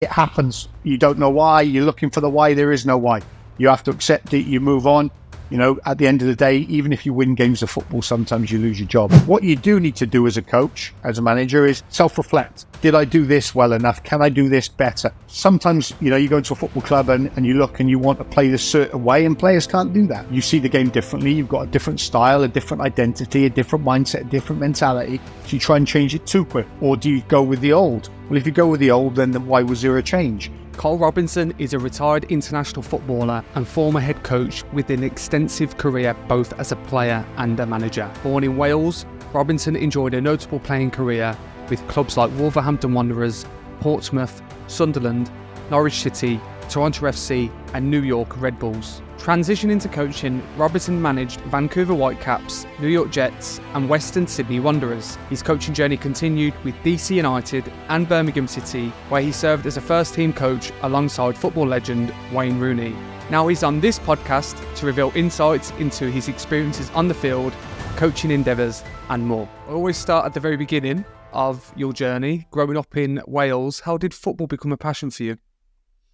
It happens. You don't know why. You're looking for the why. There is no why. You have to accept it. You move on. You know, at the end of the day, even if you win games of football, sometimes you lose your job. What you do need to do as a coach, as a manager, is self reflect. Did I do this well enough? Can I do this better? Sometimes, you know, you go into a football club and, and you look and you want to play this certain way, and players can't do that. You see the game differently. You've got a different style, a different identity, a different mindset, a different mentality. So you try and change it too quick. Or do you go with the old? Well, if you go with the old, then why was there a change? Carl Robinson is a retired international footballer and former head coach with an extensive career both as a player and a manager. Born in Wales, Robinson enjoyed a notable playing career with clubs like Wolverhampton Wanderers, Portsmouth, Sunderland, Norwich City, Toronto FC, and New York Red Bulls. Transitioning to coaching, Robertson managed Vancouver Whitecaps, Newcastle Jets, and Western Sydney Wanderers. His coaching journey continued with DC United and Birmingham City, where he served as a first team coach alongside football legend Wayne Rooney. Now he's on this podcast to reveal insights into his experiences on the field, coaching endeavours, and more. I always start at the very beginning of your journey. Growing up in Wales, how did football become a passion for you?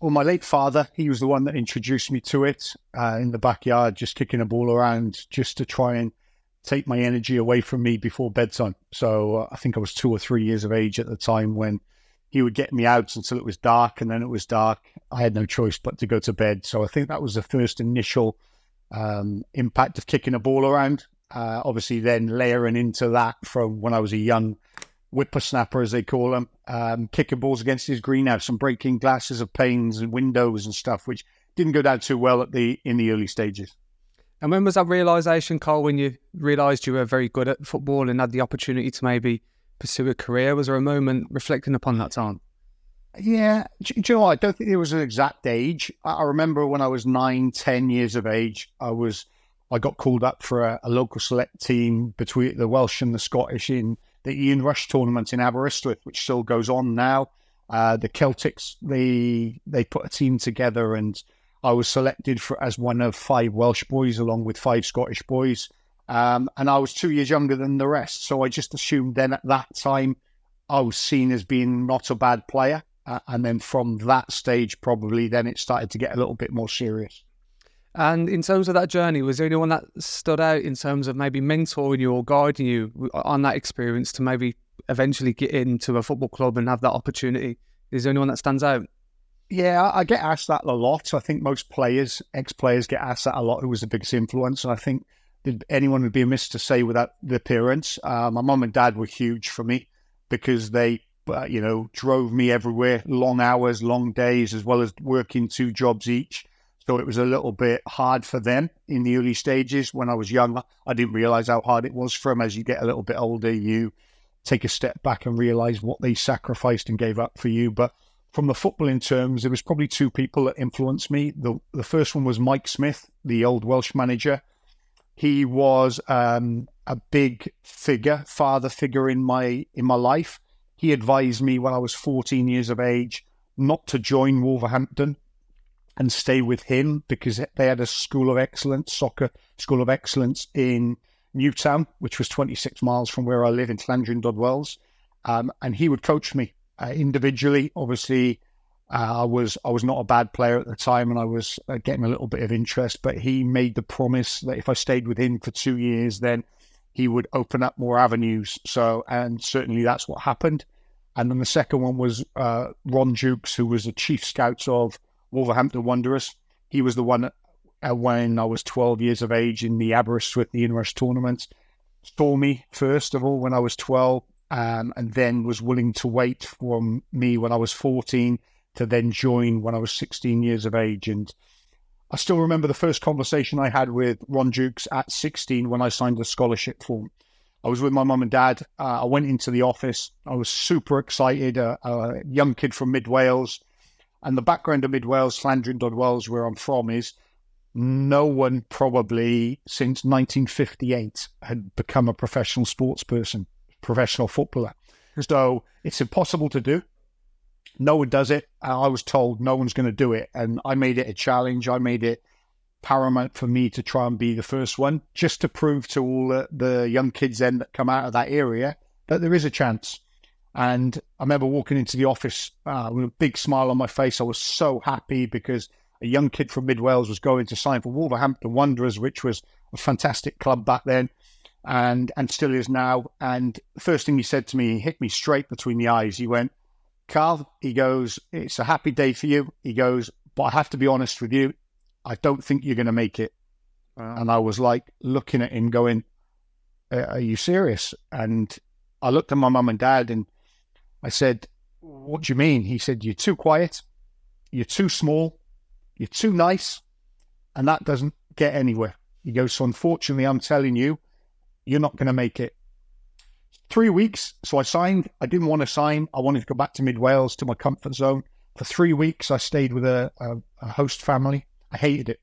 Well, my late father, he was the one that introduced me to it uh, in the backyard, just kicking a ball around just to try and take my energy away from me before bedtime. So uh, I think I was two or three years of age at the time when he would get me out until it was dark, and then it was dark. I had no choice but to go to bed. So I think that was the first initial um, impact of kicking a ball around. Uh, obviously, then layering into that from when I was a young whippersnapper, as they call them, um, kicking balls against his greenhouse and breaking glasses of panes and windows and stuff, which didn't go down too well at the in the early stages. And when was that realization, Carl? When you realised you were very good at football and had the opportunity to maybe pursue a career? Was there a moment reflecting upon that time? Yeah, do, do you know what? I don't think there was an exact age. I, I remember when I was nine, ten years of age, I was I got called up for a, a local select team between the Welsh and the Scottish in the Ian Rush tournament in Aberystwyth, which still goes on now. Uh, the Celtics they they put a team together, and I was selected for as one of five Welsh boys, along with five Scottish boys. Um, and I was two years younger than the rest, so I just assumed then at that time I was seen as being not a bad player. Uh, and then from that stage, probably then it started to get a little bit more serious. And in terms of that journey, was there anyone that stood out in terms of maybe mentoring you or guiding you on that experience to maybe eventually get into a football club and have that opportunity? Is there anyone that stands out? Yeah, I get asked that a lot. I think most players, ex players, get asked that a lot. Who was the biggest influence? And I think anyone would be amiss to say without the parents. Uh, my mum and dad were huge for me because they, uh, you know, drove me everywhere, long hours, long days, as well as working two jobs each. So it was a little bit hard for them in the early stages. When I was younger, I didn't realize how hard it was for them. As you get a little bit older, you take a step back and realize what they sacrificed and gave up for you. But from the footballing terms, there was probably two people that influenced me. The the first one was Mike Smith, the old Welsh manager. He was um, a big figure, father figure in my in my life. He advised me when I was 14 years of age not to join Wolverhampton and stay with him because they had a school of excellence, soccer school of excellence in Newtown, which was 26 miles from where I live in Llandrindod Dodwells. Um, and he would coach me uh, individually. Obviously, uh, I was I was not a bad player at the time, and I was uh, getting a little bit of interest. But he made the promise that if I stayed with him for two years, then he would open up more avenues. So, and certainly that's what happened. And then the second one was uh, Ron Jukes, who was the chief scout of Wolverhampton Wanderers. He was the one when I was 12 years of age in the Aberystwyth the Rush tournament. Saw me first of all when I was 12, um, and then was willing to wait for me when I was 14 to then join when I was 16 years of age. And I still remember the first conversation I had with Ron Jukes at 16 when I signed the scholarship form. I was with my mum and dad. Uh, I went into the office. I was super excited. Uh, a young kid from Mid Wales and the background of Mid Wales, Llandrindod Wells, where I'm from, is no one probably since 1958 had become a professional sports person, professional footballer. So it's impossible to do. No one does it. And I was told no one's going to do it. And I made it a challenge. I made it paramount for me to try and be the first one, just to prove to all the, the young kids then that come out of that area that there is a chance. And I remember walking into the office uh, with a big smile on my face. I was so happy because a young kid from Mid Wales was going to sign for Wolverhampton Wanderers, which was a fantastic club back then and and still is now. And the first thing he said to me, he hit me straight between the eyes. He went, Carl, he goes, it's a happy day for you. He goes, but I have to be honest with you, I don't think you're going to make it. Wow. And I was like looking at him, going, Are you serious? And I looked at my mum and dad and I said, What do you mean? He said, You're too quiet, you're too small, you're too nice, and that doesn't get anywhere. He goes, So unfortunately, I'm telling you, you're not going to make it. Three weeks. So I signed. I didn't want to sign. I wanted to go back to Mid Wales to my comfort zone. For three weeks, I stayed with a, a, a host family. I hated it.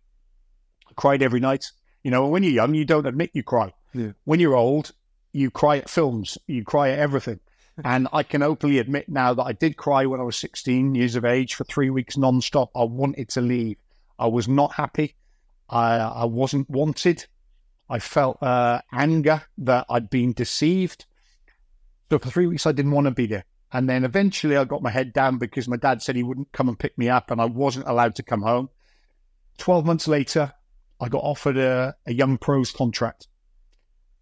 I cried every night. You know, when you're young, you don't admit you cry. Yeah. When you're old, you cry at films, you cry at everything. And I can openly admit now that I did cry when I was 16 years of age for three weeks non-stop. I wanted to leave. I was not happy. I, I wasn't wanted. I felt uh, anger that I'd been deceived. So for three weeks, I didn't want to be there. And then eventually, I got my head down because my dad said he wouldn't come and pick me up, and I wasn't allowed to come home. 12 months later, I got offered a, a young pros contract.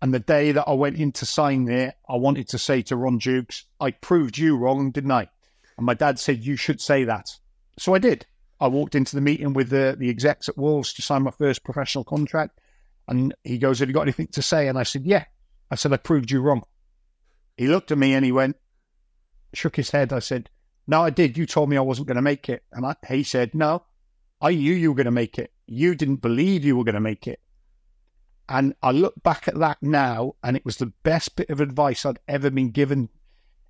And the day that I went in to sign there, I wanted to say to Ron Jukes, I proved you wrong, didn't I? And my dad said, You should say that. So I did. I walked into the meeting with the, the execs at Wolves to sign my first professional contract. And he goes, Have you got anything to say? And I said, Yeah. I said, I proved you wrong. He looked at me and he went, shook his head. I said, No, I did. You told me I wasn't going to make it. And I, he said, No, I knew you were going to make it. You didn't believe you were going to make it. And I look back at that now, and it was the best bit of advice I'd ever been given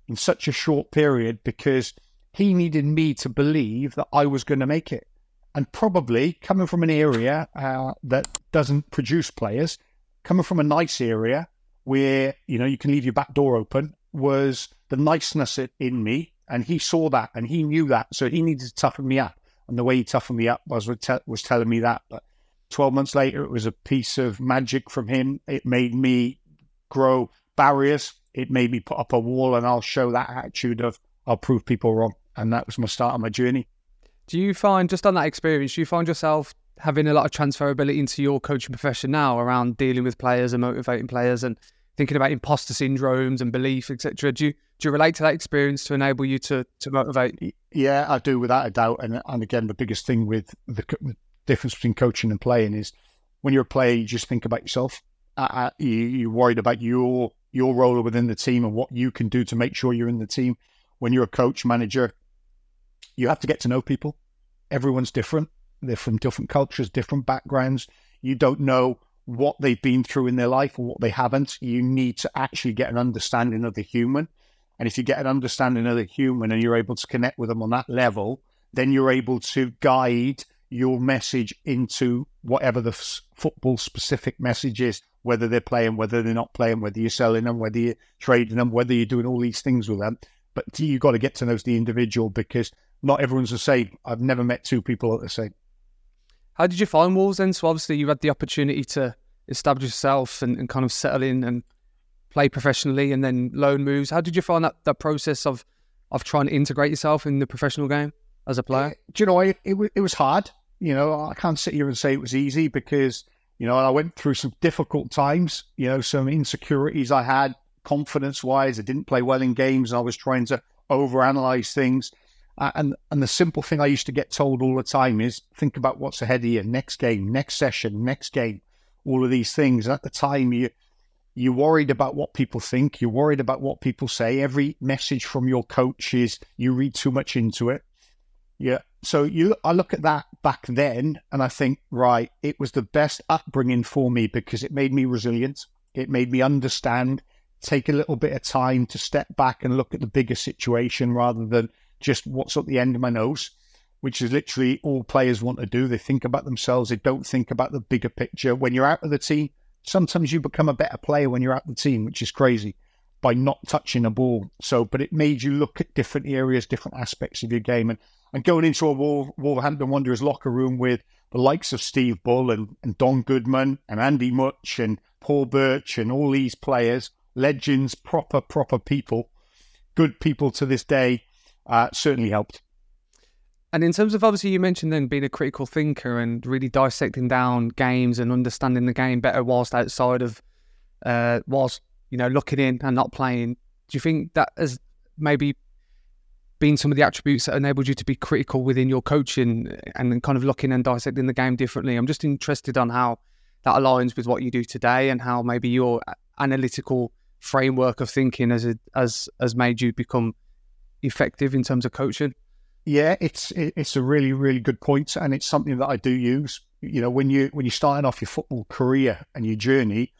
in such a short period because he needed me to believe that I was going to make it. And probably coming from an area uh, that doesn't produce players, coming from a nice area where you know you can leave your back door open, was the niceness in me, and he saw that and he knew that, so he needed to toughen me up. And the way he toughened me up was was telling me that. But 12 months later, it was a piece of magic from him. It made me grow barriers. It made me put up a wall, and I'll show that attitude of I'll prove people wrong. And that was my start of my journey. Do you find, just on that experience, do you find yourself having a lot of transferability into your coaching profession now around dealing with players and motivating players and thinking about imposter syndromes and belief, etc. Do you do you relate to that experience to enable you to to motivate? Yeah, I do, without a doubt. And and again, the biggest thing with the, the difference between coaching and playing is when you're a player, you just think about yourself. Uh, uh, you, you're worried about your your role within the team and what you can do to make sure you're in the team. When you're a coach manager, you have to get to know people. Everyone's different. They're from different cultures, different backgrounds. You don't know what they've been through in their life or what they haven't. You need to actually get an understanding of the human. And if you get an understanding of the human and you're able to connect with them on that level, then you're able to guide your message into whatever the f- football specific message is, whether they're playing, whether they're not playing, whether you're selling them, whether you're trading them, whether you're doing all these things with them. But you've got to get to know the individual because not everyone's the same. I've never met two people that are the same. How did you find Wolves then? So obviously you had the opportunity to establish yourself and, and kind of settle in and play professionally and then loan moves. How did you find that, that process of of trying to integrate yourself in the professional game as a player? Eh, do you know, it, it, it was hard. You know, I can't sit here and say it was easy because, you know, I went through some difficult times, you know, some insecurities I had confidence wise. I didn't play well in games. I was trying to overanalyze things. Uh, and and the simple thing I used to get told all the time is think about what's ahead of you, next game, next session, next game, all of these things. And at the time, you you're worried about what people think. You're worried about what people say. Every message from your coach is you read too much into it. Yeah. So you, I look at that back then, and I think, right, it was the best upbringing for me because it made me resilient. It made me understand, take a little bit of time to step back and look at the bigger situation rather than just what's at the end of my nose, which is literally all players want to do. They think about themselves, they don't think about the bigger picture. When you're out of the team, sometimes you become a better player when you're out of the team, which is crazy by not touching a ball. So, but it made you look at different areas, different aspects of your game. And, and going into a Wolverhampton Wanderers locker room with the likes of Steve Bull and, and Don Goodman and Andy Mutch and Paul Birch and all these players, legends, proper, proper people good people to this day uh, certainly helped. And in terms of obviously, you mentioned then being a critical thinker and really dissecting down games and understanding the game better whilst outside of, uh, whilst you know looking in and not playing. Do you think that has maybe been some of the attributes that enabled you to be critical within your coaching and kind of looking and dissecting the game differently? I'm just interested on how that aligns with what you do today and how maybe your analytical framework of thinking has has has made you become effective in terms of coaching. Yeah, it's it's a really really good point, and it's something that I do use. You know, when you when you're starting off your football career and your journey,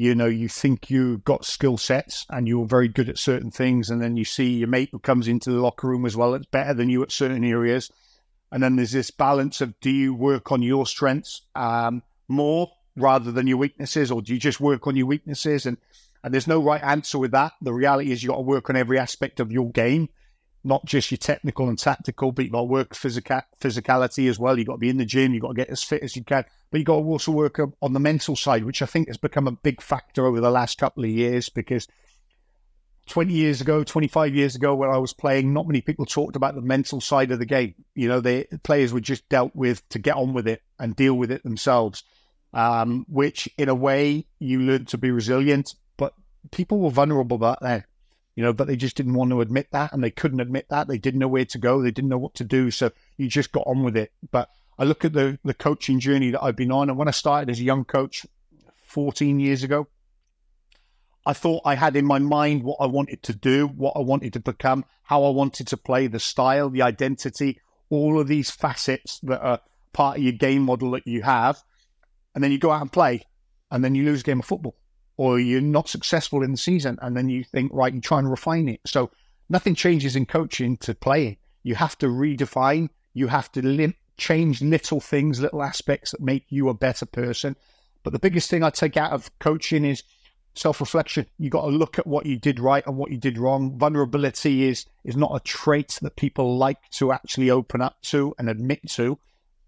you know, you think you've got skill sets and you're very good at certain things, and then you see your mate who comes into the locker room as well, it's better than you at certain areas, and then there's this balance of do you work on your strengths um, more rather than your weaknesses, or do you just work on your weaknesses? And and there's no right answer with that. The reality is you've got to work on every aspect of your game not just your technical and tactical, but you've got to work physical, physicality as well. You've got to be in the gym, you've got to get as fit as you can, but you've got to also work on the mental side, which I think has become a big factor over the last couple of years because 20 years ago, 25 years ago, when I was playing, not many people talked about the mental side of the game. You know, the players were just dealt with to get on with it and deal with it themselves, um, which in a way you learn to be resilient, but people were vulnerable back then you know, but they just didn't want to admit that and they couldn't admit that. They didn't know where to go. They didn't know what to do. So you just got on with it. But I look at the, the coaching journey that I've been on. And when I started as a young coach 14 years ago, I thought I had in my mind what I wanted to do, what I wanted to become, how I wanted to play, the style, the identity, all of these facets that are part of your game model that you have. And then you go out and play, and then you lose a game of football or you're not successful in the season and then you think, right, you try and refine it. So nothing changes in coaching to playing. You have to redefine, you have to lim- change little things, little aspects that make you a better person. But the biggest thing I take out of coaching is self reflection. You got to look at what you did right and what you did wrong. Vulnerability is is not a trait that people like to actually open up to and admit to,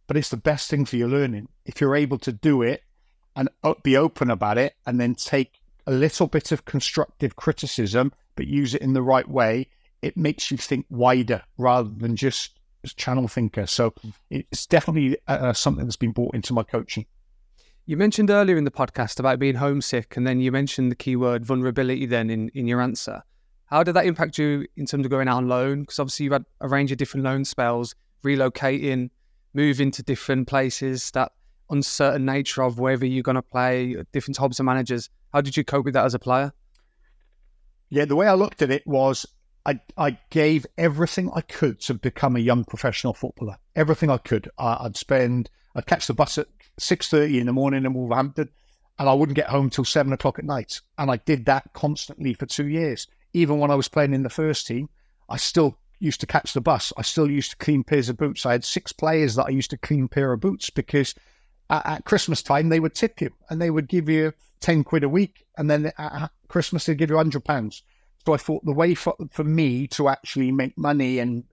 but it's the best thing for your learning. If you're able to do it and be open about it and then take a little bit of constructive criticism, but use it in the right way, it makes you think wider rather than just channel thinker. So it's definitely uh, something that's been brought into my coaching. You mentioned earlier in the podcast about being homesick, and then you mentioned the keyword vulnerability then in, in your answer. How did that impact you in terms of going out on loan? Because obviously you've had a range of different loan spells, relocating, moving to different places that uncertain nature of whether you're going to play uh, different types of managers. How did you cope with that as a player? Yeah, the way I looked at it was I, I gave everything I could to become a young professional footballer. Everything I could. I, would spend, I'd catch the bus at 6.30 in the morning in Wolverhampton and I wouldn't get home till 7 o'clock at night. And I did that constantly for two years. Even when I was playing in the first team, I still used to catch the bus. I still used to clean pairs of boots. I had six players that I used to clean pair of boots because – at, at, Christmas time, they would tip you and they would give you 10 quid a week. And then at Christmas, they'd give you 100 pounds. So I thought the way for, for me to actually make money and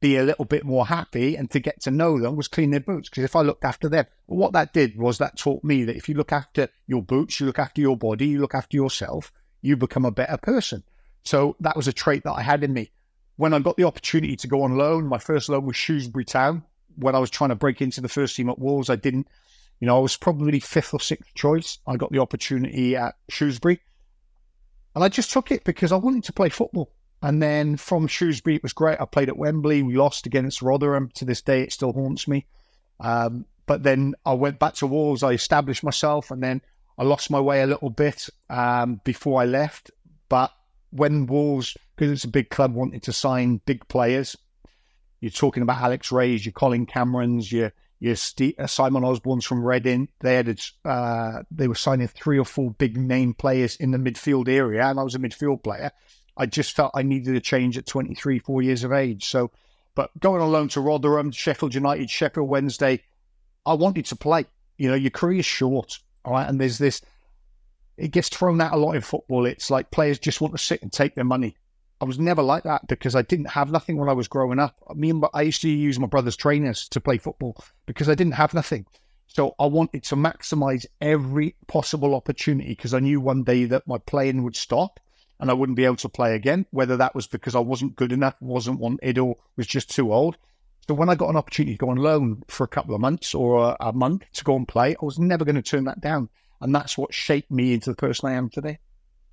be a little bit more happy and to get to know them was clean their boots. Because if I looked after them, what that did was that taught me that if you look after your boots, you look after your body, you look after yourself, you become a better person. So that was a trait that I had in me. When I got the opportunity to go on loan, my first loan was Shrewsbury Town. When I was trying to break into the first team at Wolves, I didn't you know, I was probably fifth or sixth choice. I got the opportunity at Shrewsbury. And I just took it because I wanted to play football. And then from Shrewsbury, it was great. I played at Wembley. We lost against Rotherham. To this day, it still haunts me. Um, but then I went back to Wolves. I established myself, and then I lost my way a little bit um, before I left. But when Wolves, because it's a big club, wanted to sign big players, you're talking about Alex Raes, your Colin Camerons, your your Steve, uh, Simon Osborn's from Reading. They had uh, they were signing three or four big name players in the midfield area, and I was a midfield player. I just felt I needed a change at 23, four years of age. So, but going on loan to Rotherham, Sheffield United, Sheffield Wednesday, I wanted to play. You know, your career is short, all right, and there's this. It gets thrown out a lot in football. It's like players just want to sit and take their money. I was never like that because I didn't have nothing when I was growing up. Me and I used to use my brother's trainers to play football because I didn't have nothing. So I wanted to maximize every possible opportunity because I knew one day that my playing would stop. and I wouldn't be able to play again, whether that was because I wasn't good enough, wasn't wanted, or was just too old. So when I got an opportunity to go on loan for a couple of months or a, a month to go and play, I was never going to turn that down. And that's what shaped me into the person I am today.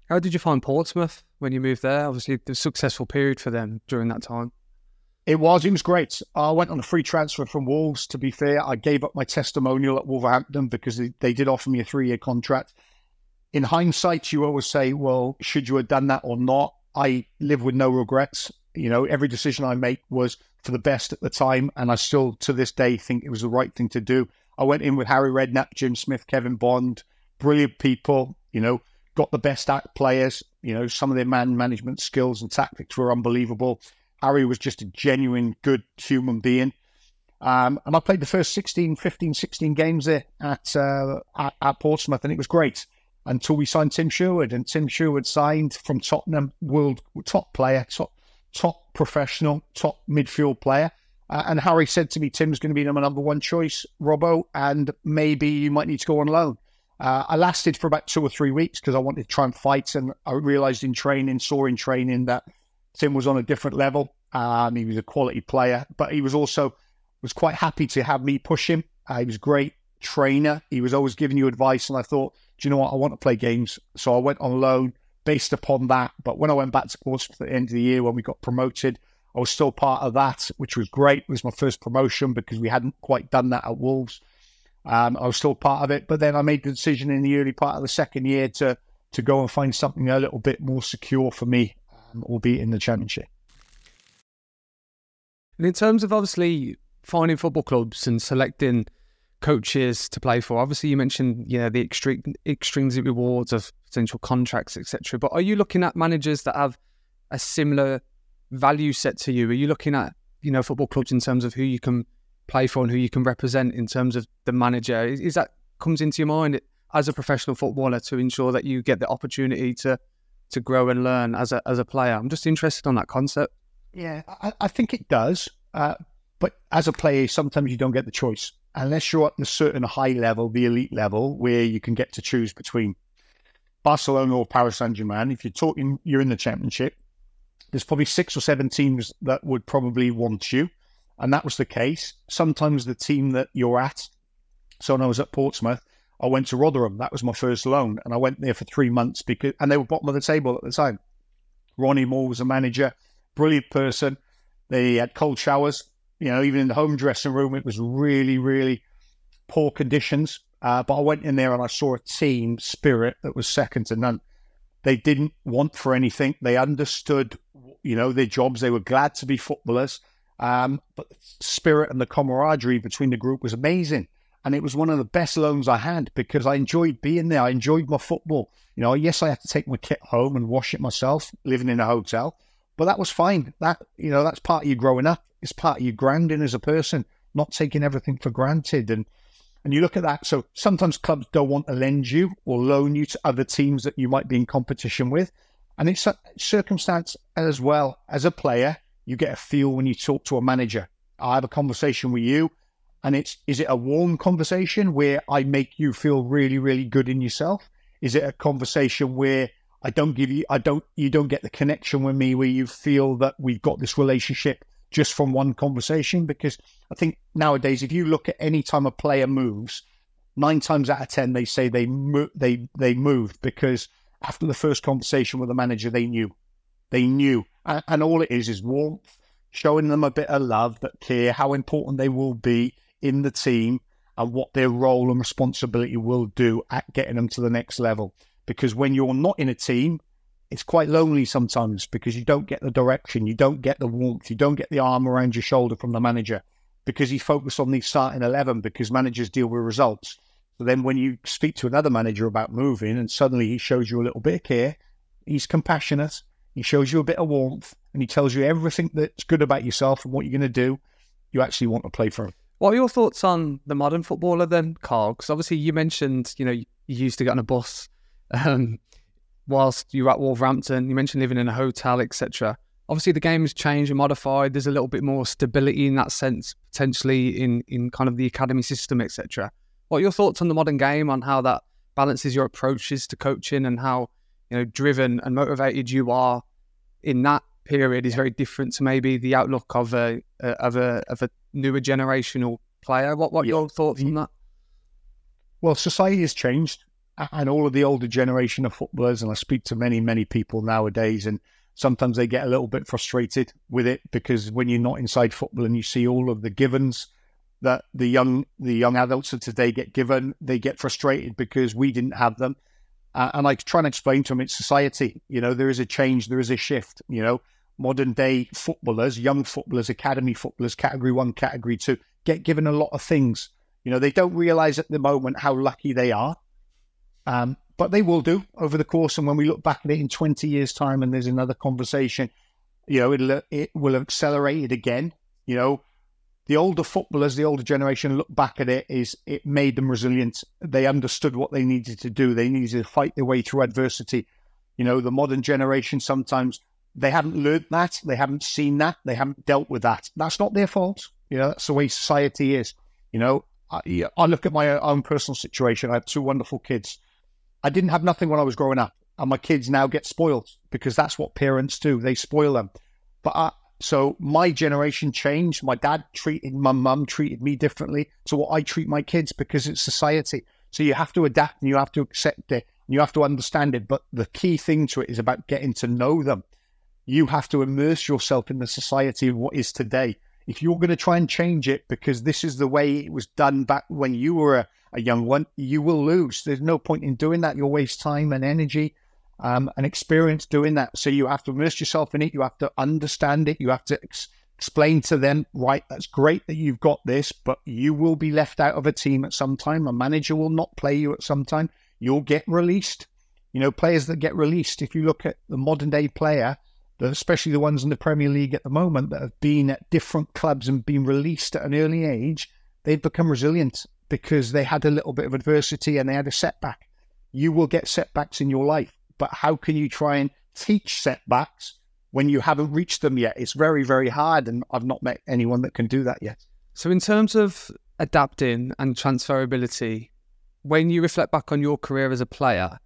How did you find Portsmouth when you moved there? Obviously, the successful period for them during that time. It was. It was great. I went on a free transfer from Wolves. To be fair, I gave up my testimonial at Wolverhampton because they, they did offer me a three-year contract. In hindsight, you always say, "Well, should you have done that or not?" I live with no regrets. You know, every decision I make was for the best at the time, and I still, to this day, think it was the right thing to do. I went in with Harry Redknapp, Jim Smith, Kevin Bond, brilliant people. You know, got the best act players. You know, some of their man management skills and tactics were unbelievable. Harry was just a genuine good human being. Um, and I played the first 16, 15, 16 games there at, uh, at, at Portsmouth, and it was great until we signed Tim Sherwood. And Tim Sherwood signed from Tottenham, world top player, top top professional, top midfield player. Uh, and Harry said to me, Tim's going to be my number one choice, Robbo, and maybe you might need to go on loan. Uh, I lasted for about two or three weeks because I wanted to try and fight. And I realized in training, saw in training that Tim was on a different level. Um, he was a quality player, but he was also was quite happy to have me push him. Uh, he was a great trainer. He was always giving you advice, and I thought, do you know what? I want to play games, so I went on loan based upon that. But when I went back to Portsmouth at the end of the year when we got promoted, I was still part of that, which was great. It was my first promotion because we hadn't quite done that at Wolves. Um, I was still part of it, but then I made the decision in the early part of the second year to to go and find something a little bit more secure for me um, albeit in the championship. And in terms of obviously finding football clubs and selecting coaches to play for, obviously you mentioned you know the extreme, extrinsic rewards of potential contracts, etc. But are you looking at managers that have a similar value set to you? Are you looking at you know football clubs in terms of who you can play for and who you can represent in terms of the manager? Is, is that comes into your mind as a professional footballer to ensure that you get the opportunity to to grow and learn as a as a player. I'm just interested on that concept. Yeah, I, I think it does. Uh, but as a player, sometimes you don't get the choice unless you're at a certain high level, the elite level, where you can get to choose between Barcelona or Paris Saint Germain. If you're talking, you're in the championship. There's probably six or seven teams that would probably want you, and that was the case. Sometimes the team that you're at. So when I was at Portsmouth, I went to Rotherham. That was my first loan, and I went there for three months because, and they were bottom of the table at the time. Ronnie Moore was a manager, brilliant person. They had cold showers. You know, even in the home dressing room, it was really, really poor conditions. Uh, but I went in there and I saw a team spirit that was second to none. They didn't want for anything. They understood, you know, their jobs. They were glad to be footballers. Um, but the spirit and the camaraderie between the group was amazing. And it was one of the best loans I had because I enjoyed being there. I enjoyed my football. You know, yes, I had to take my kit home and wash it myself, living in a hotel, but that was fine. That, you know, that's part of you growing up. It's part of you grounding as a person, not taking everything for granted. And, and you look at that. So sometimes clubs don't want to lend you or loan you to other teams that you might be in competition with. And it's a circumstance as well. As a player, you get a feel when you talk to a manager. I have a conversation with you and it's is it a warm conversation where I make you feel really, really good in yourself? Is it a conversation where I don't give you I don't you don't get the connection with me where you feel that we've got this relationship just from one conversation? Because I think nowadays if you look at any time a player moves, nine times out of ten they say they mo- they they moved because after the first conversation with the manager they knew they knew and, all it is is warmth showing them a bit of love that care how important they will be in the team and what their role and responsibility will do at getting them to the next level. Because when you're not in a team, it's quite lonely sometimes because you don't get the direction, you don't get the warmth, you don't get the arm around your shoulder from the manager because he focused on the starting 11 because managers deal with results. So then when you speak to another manager about moving and suddenly he shows you a little bit of care, he's compassionate, he shows you a bit of warmth and he tells you everything that's good about yourself and what you're going to do, you actually want to play for him. What are your thoughts on the modern footballer then, Carl? Because obviously you mentioned, you know, you used to get on a bus um, whilst you were at Wolverhampton. You mentioned living in a hotel, etc. Obviously, the game has changed and modified. There's a little bit more stability in that sense, potentially in in kind of the academy system, etc. What are your thoughts on the modern game, on how that balances your approaches to coaching and how you know driven and motivated you are in that period is very different to maybe the outlook of a, of a of a newer generational player. What what yeah. your thoughts on mm-hmm. that? Well, society has changed, and all of the older generation of footballers, and I speak to many many people nowadays, and sometimes they get a little bit frustrated with it because when you're not inside football and you see all of the givens that the young the young adults of today get given, they get frustrated because we didn't have them. And I try and explain to them it's society. You know, there is a change, there is a shift. You know, modern day footballers, young footballers, academy footballers, category one, category two, get given a lot of things. You know, they don't realize at the moment how lucky they are. Um, but they will do over the course. And when we look back at it in 20 years' time and there's another conversation, you know, it'll, it will accelerate it again. You know, the older footballers, the older generation look back at it is it made them resilient. They understood what they needed to do. They needed to fight their way through adversity. You know, the modern generation sometimes they haven't learned that, they haven't seen that, they haven't dealt with that. That's not their fault. You know, that's the way society is. You know, I, I look at my own personal situation. I have two wonderful kids. I didn't have nothing when I was growing up, and my kids now get spoiled because that's what parents do. They spoil them. But I, so my generation changed. My dad treated my mum treated me differently to what I treat my kids because it's society. So you have to adapt and you have to accept it and you have to understand it. But the key thing to it is about getting to know them you have to immerse yourself in the society of what is today. If you're going to try and change it because this is the way it was done back when you were a, a young one, you will lose. There's no point in doing that. You'll waste time and energy um, and experience doing that. So you have to immerse yourself in it. You have to understand it. You have to ex- explain to them, right, that's great that you've got this, but you will be left out of a team at some time. A manager will not play you at some time. You'll get released. You know, players that get released, if you look at the modern day player, especially the ones in the Premier League at the moment that have been at different clubs and been released at an early age, they've become resilient because they had a little bit of adversity and they had a setback. You will get setbacks in your life, but how can you try and teach setbacks when you haven't reached them yet? It's very, very hard, and I've not met anyone that can do that yet. So, in terms of adapting and transferability, when you reflect back on your career as a player,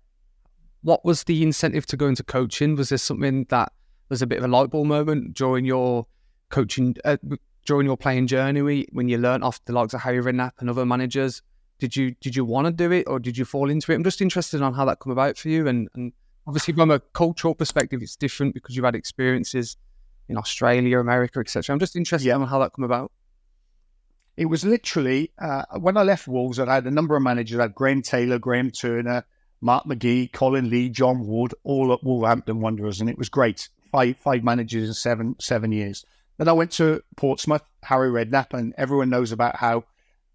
what was the incentive to go into coaching? Was there something that was a bit of a light bulb moment during your coaching, uh, during your playing journey when you learned off the likes of Harry Redknapp and other managers? Did you did you want to do it or did you fall into it? I'm just interested on how that come about for you. And, and obviously, from a cultural perspective, it's different because you've had experiences in Australia, America, etc. I'm just interested yeah. on how that come about. It was literally uh, when I left Wolves, I had a number of managers. I had Graham Taylor, Graham Turner, Mark McGee, Colin Lee, John Wood, all at Wolverhampton Wanderers, and it was great five five managers in seven seven years. Then I went to Portsmouth, Harry Redknapp, and everyone knows about how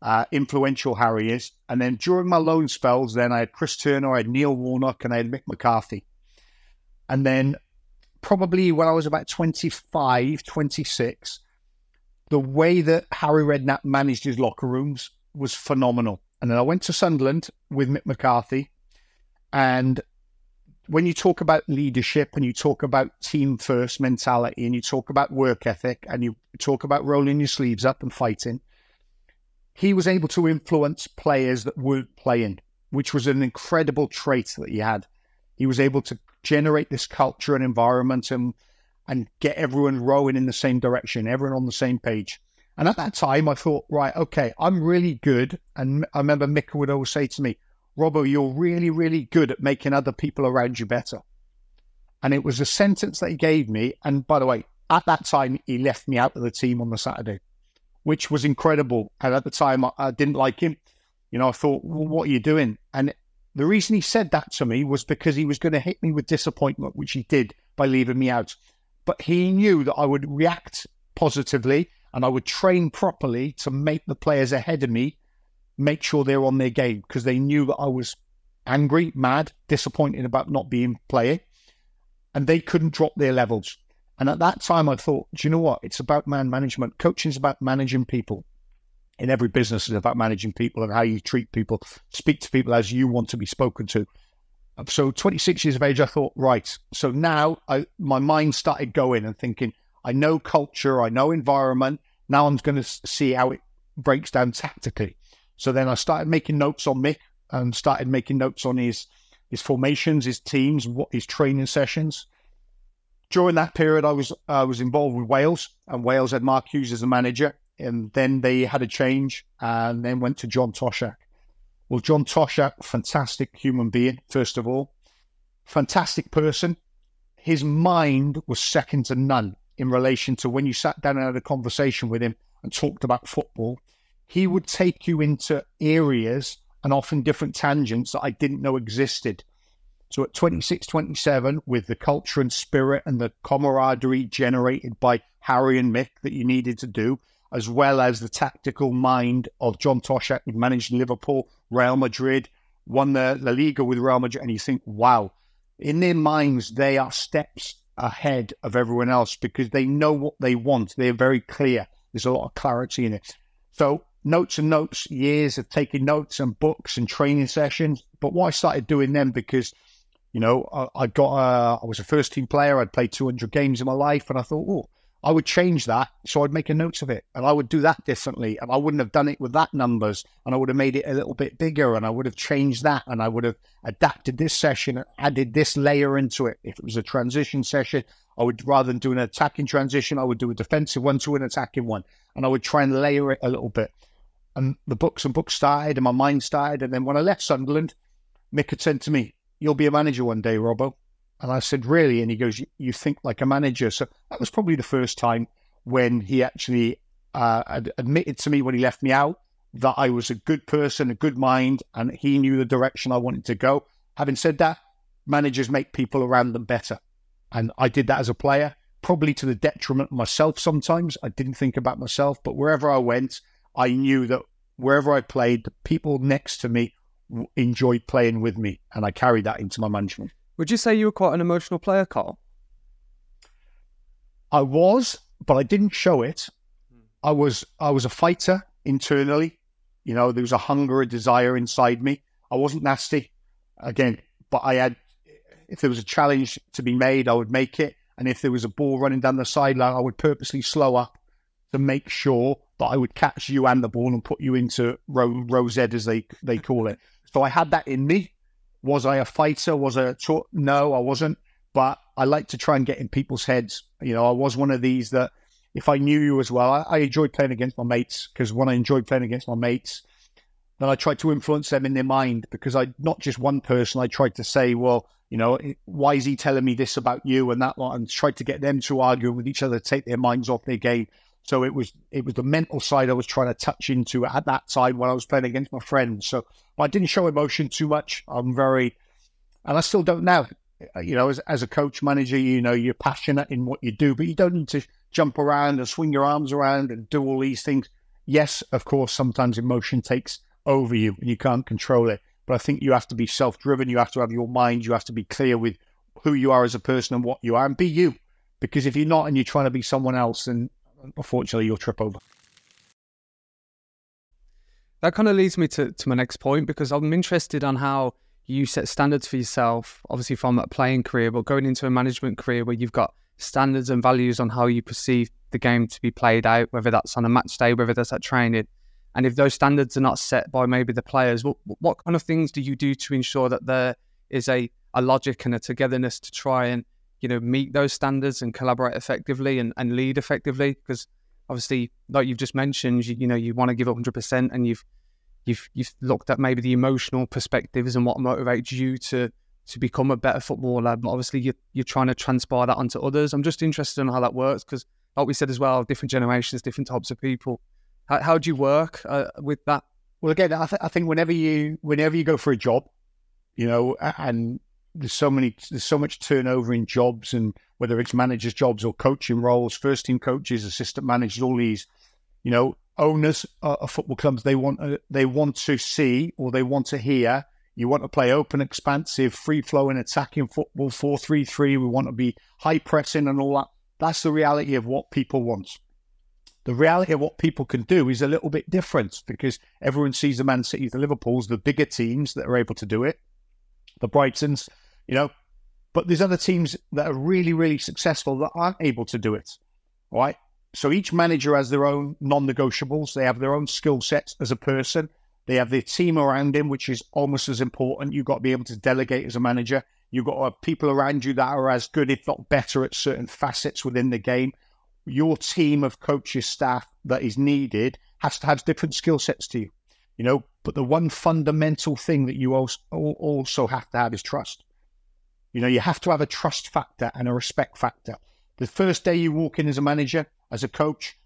uh, influential Harry is. And then during my loan spells, then I had Chris Turner, I had Neil Warnock, and I had Mick McCarthy. And then probably when I was about 25, 26, the way that Harry Redknapp managed his locker rooms was phenomenal. And then I went to Sunderland with Mick McCarthy, and when you talk about leadership and you talk about team first mentality and you talk about work ethic and you talk about rolling your sleeves up and fighting, he was able to influence players that weren't playing, which was an incredible trait that he had. He was able to generate this culture and environment and and get everyone rowing in the same direction, everyone on the same page. And at that time, I thought, right, okay, I'm really good. And I remember Mick would always say to me, Robbo, you're really, really good at making other people around you better. And it was a sentence that he gave me. And by the way, at that time, he left me out of the team on the Saturday, which was incredible. And at the time, I, I didn't like him. You know, I thought, well, what are you doing? And the reason he said that to me was because he was going to hit me with disappointment, which he did by leaving me out. But he knew that I would react positively and I would train properly to make the players ahead of me make sure they're on their game because they knew that I was angry, mad, disappointed about not being playing, and they couldn't drop their levels. And at that time, I thought, do you know what? It's about man management. Coaching is about managing people. In every business, is about managing people and how you treat people, speak to people as you want to be spoken to. So, 26 years of age, I thought, right. So now I, my mind started going and thinking, I know culture, I know environment. Now I'm going to see how it breaks down tactically. So then I started making notes on Mick and started making notes on his his formations, his teams, what his training sessions. During that period, I was I was involved with Wales, and Wales had Mark Hughes as a manager, and then they had a change, and then went to John Toshack. Well, John Toshack, fantastic human being, first of all, fantastic person. His mind was second to none in relation to when you sat down and had a conversation with him and talked about football. He would take you into areas and often different tangents that I didn't know existed. So at 26, 27, with the culture and spirit and the camaraderie generated by Harry and Mick that you needed to do, as well as the tactical mind of John Toshack, who managed Liverpool, Real Madrid, won the La Liga with Real Madrid, and you think, wow, in their minds, they are steps ahead of everyone else because they know what they want. They're very clear. There's a lot of clarity in it. So notes and notes, years of taking notes and books and training sessions. But what I started doing then because, you know, I, I got a, I was a first team player. I'd played 200 games in my life, and I thought, oh, I would change that. So I'd make a note of it and I would do that differently. And I wouldn't have done it with that numbers and I would have made it a little bit bigger and I would have changed that and I would have adapted this session and added this layer into it. If it was a transition session, I would rather than do an attacking transition, I would do a defensive one to an attacking one. And I would try and layer it a little bit. And the books and books started and my mind started. And then when I left Sunderland, Mick had said to me, You'll be a manager one day, Robbo. And I said, Really? And he goes, You think like a manager. So that was probably the first time when he actually uh, admitted to me when he left me out that I was a good person, a good mind, and he knew the direction I wanted to go. Having said that, managers make people around them better. And I did that as a player, probably to the detriment of myself sometimes. I didn't think about myself, but wherever I went, I knew that wherever I played, the people next to me enjoyed playing with me. And I carried that into my management. Would you say you were quite an emotional player, Carl? I was, but I didn't show it. I was I was a fighter internally. You know, there was a hunger, a desire inside me. I wasn't nasty, again, but I had. If there was a challenge to be made, I would make it, and if there was a ball running down the sideline, I would purposely slow up to make sure that I would catch you and the ball and put you into row, row Z, as they they call it. So I had that in me. Was I a fighter? Was I a? No, I wasn't. But I like to try and get in people's heads. You know, I was one of these that if I knew you as well, I, I enjoyed playing against my mates because when I enjoyed playing against my mates, then I tried to influence them in their mind because I not just one person. I tried to say, well, you know, why is he telling me this about you and that, one and tried to get them to argue with each other, take their minds off their game. So it was it was the mental side I was trying to touch into at that time when I was playing against my friends. So I didn't show emotion too much. I'm very, and I still don't now. Uh, you know, as, as a coach manager, you know you're passionate in what you do, but you don't need to jump around and swing your arms around and do all these things. Yes, of course, sometimes emotion takes over you and you can't control it. But I think you have to be self driven. You have to have your mind. You have to be clear with who you are as a person and what you are and be you. Because if you're not and you're trying to be someone else, then unfortunately you'll trip over. That kind of leads me to, to my next point because I'm interested on how you set standards for yourself, obviously from a playing career, but going into a management career where you've got standards and values on how you perceive the game to be played out, whether that's on a match day, whether that's at training. And if those standards are not set by maybe the players, what, what kind of things do you do to ensure that there is a, a logic and a togetherness to try and you know, meet those standards and collaborate effectively and, and lead effectively? Because obviously, like you've just mentioned, you, you know, you want to give 100% and you've, you've, you've looked at maybe the emotional perspectives and what motivates you to, to become a better footballer. But obviously, you're, you're trying to transpire that onto others. I'm just interested in how that works because, like we said as well, different generations, different types of people. How, how do you work uh, with that? Well, again, I, th- I think whenever you whenever you go for a job, you know, and there's so many there's so much turnover in jobs and whether it's managers jobs or coaching roles first team coaches assistant managers all these you know owners of football clubs. They want uh, they want to see or they want to hear. You want to play open expansive free flowing attacking football 4-3-3 we want to be high pressing and all that. That's the reality of what people want. The reality of what people can do is a little bit different because everyone sees the Man City, the Liverpools, the bigger teams that are able to do it, the Brightons, you know. But there's other teams that are really, really successful that aren't able to do it. Right. So each manager has their own non negotiables. They have their own skill sets as a person. They have their team around him, which is almost as important. You've got to be able to delegate as a manager. You've got to have people around you that are as good, if not better, at certain facets within the game. Your team of coaches, staff that is needed has to have different skill sets to you, you know. But the one fundamental thing that you also have to have is trust. You know, you have to have a trust factor and a respect factor. The first day you walk in as a manager, as a coach,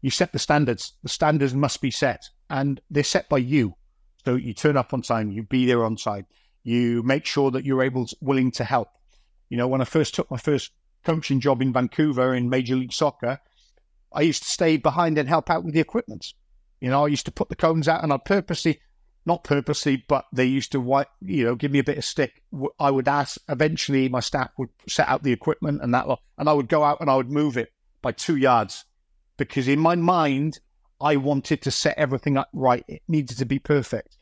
you set the standards. The standards must be set, and they're set by you. So you turn up on time, you be there on time, you make sure that you're able, to, willing to help. You know, when I first took my first coaching job in Vancouver in Major League Soccer, I used to stay behind and help out with the equipment. You know, I used to put the cones out, and I purposely, not purposely, but they used to, you know, give me a bit of stick. I would ask. Eventually, my staff would set out the equipment and that, and I would go out and I would move it by two yards because in my mind, I wanted to set everything up right. It needed to be perfect.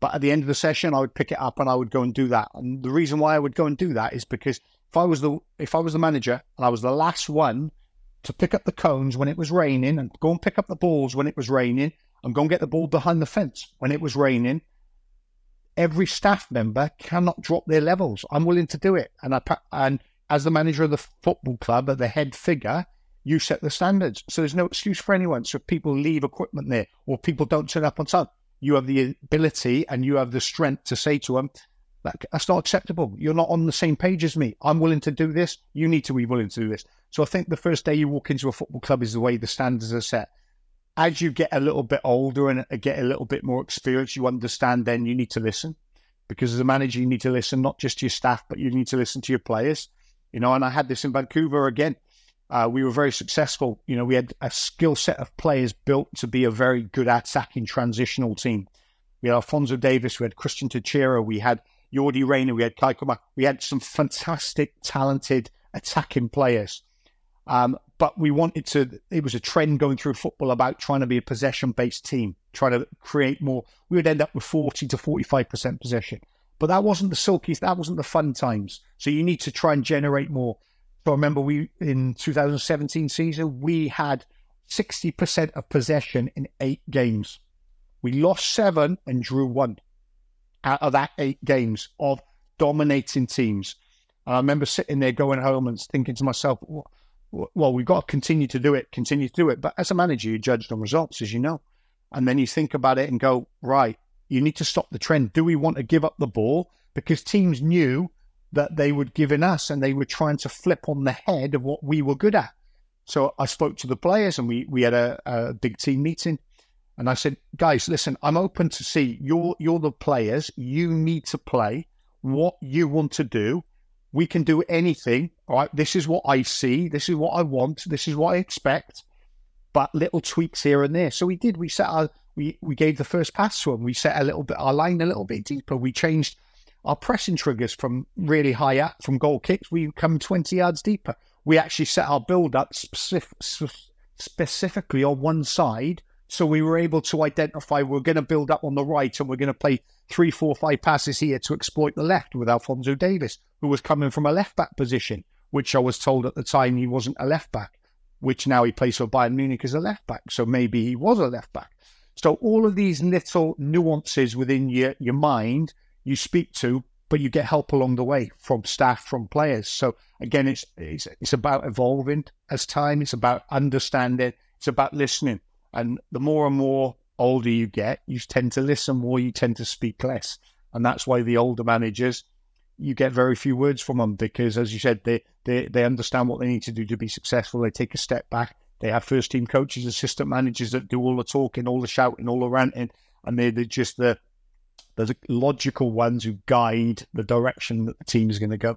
But at the end of the session, I would pick it up and I would go and do that. And the reason why I would go and do that is because if I was the if I was the manager and I was the last one to pick up the cones when it was raining and go and pick up the balls when it was raining and go and get the ball behind the fence when it was raining, every staff member cannot drop their levels. I'm willing to do it, and I and as the manager of the football club, the head figure, you set the standards. So there's no excuse for anyone. So if people leave equipment there or people don't turn up on time, you have the ability and you have the strength to say to them, that's not acceptable. You're not on the same page as me. I'm willing to do this. You need to be willing to do this. So I think the first day you walk into a football club is the way the standards are set. As you get a little bit older and get a little bit more experience, you understand then you need to listen. Because as a manager, you need to listen not just to your staff, but you need to listen to your players. You know, and I had this in Vancouver again uh, we were very successful. You know, we had a skill set of players built to be a very good attacking transitional team. We had Alphonso Davies, we had Cristian Techera, we had Yordy Reyna, we had Kei Kamara. We had some fantastic, talented attacking players. Um, but we wanted to, it was a trend going through football about trying to be a possession based team, trying to create more. We would end up with 40 to 45% possession. But that wasn't the silky, that wasn't the fun times. So you need to try and generate more. So I remember we in 2017 season we had 60% of possession in eight games. We lost seven and drew one out of that eight games of dominating teams. And I remember sitting there going home and thinking to myself, well, we've got to continue to do it, continue to do it. But as a manager, you're judged on results, as you know. And then you think about it and go, right, you need to stop the trend. Do we want to give up the ball? Because teams knew that they would give in us and they were trying to flip on the head of what we were good at. So I spoke to the players and we, we had a, a big team meeting. And I said, guys, listen, I'm open to see you're you're the players. You need to play what you want to do. We can do anything. All right. This is what I see. This is what I want. This is what I expect. But little tweaks here and there. So we did. We set our we, we gave the first pass to them. We set a little bit our line a little bit deeper. We changed our pressing triggers from really high up from goal kicks, we come 20 yards deeper. We actually set our build up specific, specifically on one side. So we were able to identify we're going to build up on the right and we're going to play three, four, five passes here to exploit the left with Alphonso Davies, who was coming from a left back position, which I was told at the time he wasn't a left back, which now he plays for Bayern Munich as a left back. So maybe he was a left back. So all of these little nuances within your, your mind you speak to, but you get help along the way from staff, from players. So again, it's it's it's about evolving as time. It's about understanding. It's about listening. And the more and more older you get, you tend to listen more. You tend to speak less, and that's why the older managers you get very few words from them because, as you said, they they they understand what they need to do to be successful. They take a step back. They have first team coaches, assistant managers that do all the talking, all the shouting, all the ranting, and they're, they're just the there's logical ones who guide the direction that the team is going to go.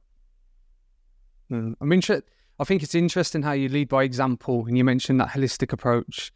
Mm. I'm interested. I think it's interesting how you lead by example, and you mentioned that holistic approach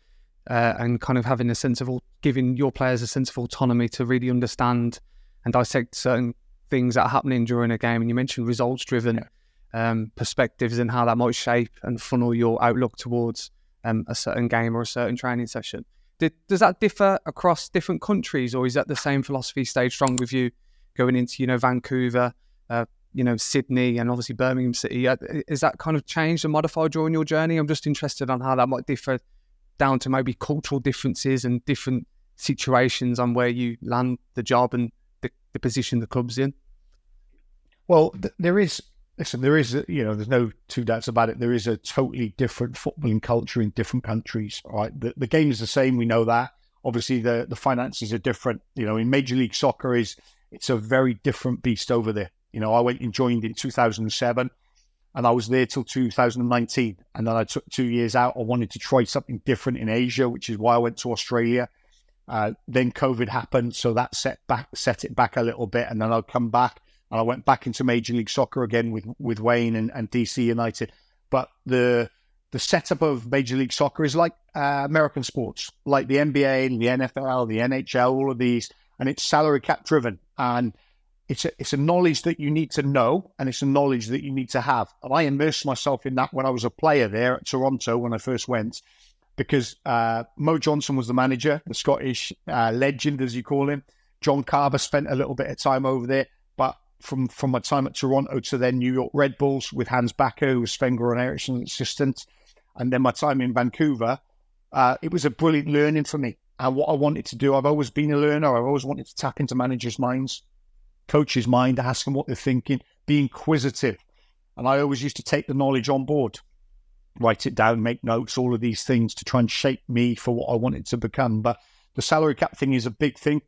uh, and kind of having a sense of giving your players a sense of autonomy to really understand and dissect certain things that are happening during a game. And you mentioned results driven yeah. Um, perspectives and how that might shape and funnel your outlook towards um, a certain game or a certain training session. Did, does that differ across different countries, or is that the same philosophy stayed strong with you going into you know Vancouver, uh, you know Sydney, and obviously Birmingham City? Uh, is that kind of changed and modified during your journey? I'm just interested on how that might differ down to maybe cultural differences and different situations on where you land the job and the, the position the club's in? Well, th- there is. Listen, there is, you know, there's no two doubts about it. There is a totally different footballing culture in different countries. Right, the, the game is the same. We know that. Obviously, the the finances are different. You know, in Major League Soccer is it's a very different beast over there. You know, I went and joined in 2007 and I was there till 2019. And then I took two years out. I wanted to try something different in Asia, which is why I went to Australia. Uh, then COVID happened, so that set back set it back a little bit, and then I'll come back and I went back into Major League Soccer again with with Wayne and, and DC United. But the the setup of Major League Soccer is like uh, American sports, like the NBA, the NFL, the NHL, all of these, and it's salary cap driven. And it's a, it's a knowledge that you need to know and it's a knowledge that you need to have. And I immersed myself in that when I was a player there at Toronto when I first went, because uh, Mo Johnston was the manager, the Scottish uh, legend, as you call him. John Carver spent a little bit of time over there, from from my time at Toronto to then New York Red Bulls with Hans Backe, who was Sven-Goran Eriksson's assistant, and then my time in Vancouver, uh, it was a brilliant learning for me. And what I wanted to do, I've always been a learner. I've always wanted to tap into managers' minds coaches' mind, ask them what they're thinking, be inquisitive. And I always used to take the knowledge on board, write it down, make notes, all of these things to try and shape me for what I wanted to become. But the salary cap thing is a big thing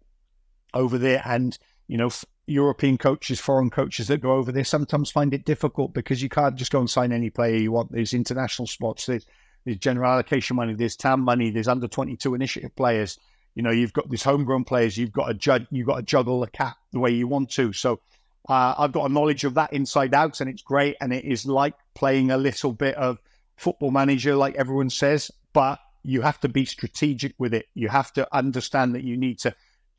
over there. And, you know, European coaches, foreign coaches that go over there sometimes find it difficult because you can't just go and sign any player you want. There's international spots, there's, there's general allocation money, there's TAM money, there's under 22 initiative players. You know, you've got these homegrown players. You've got to judge. You've got to juggle the cap the way you want to. So uh, I've got a knowledge of that inside out, and it's great. And it is like playing a little bit of football manager, like everyone says. But you have to be strategic with it. You have to understand that you need to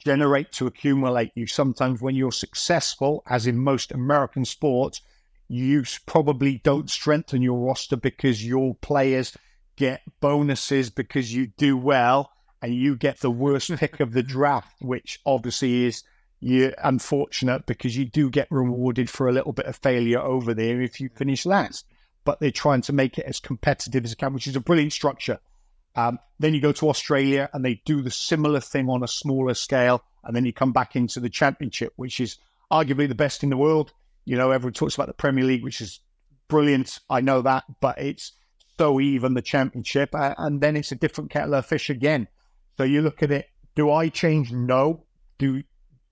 generate to accumulate. You sometimes, when you're successful, as in most American sports, you probably don't strengthen your roster because your players get bonuses because you do well and you get the worst pick of the draft, which obviously is you're unfortunate because you do get rewarded for a little bit of failure over there if you finish last. But they're trying to make it as competitive as it can, which is a brilliant structure. Um, then you go to Australia and they do the similar thing on a smaller scale, and then you come back into the championship, which is arguably the best in the world. You know, everyone talks about the Premier League, which is brilliant. I know that, but it's so even the championship, and then it's a different kettle of fish again. So you look at it. Do I change? No. Do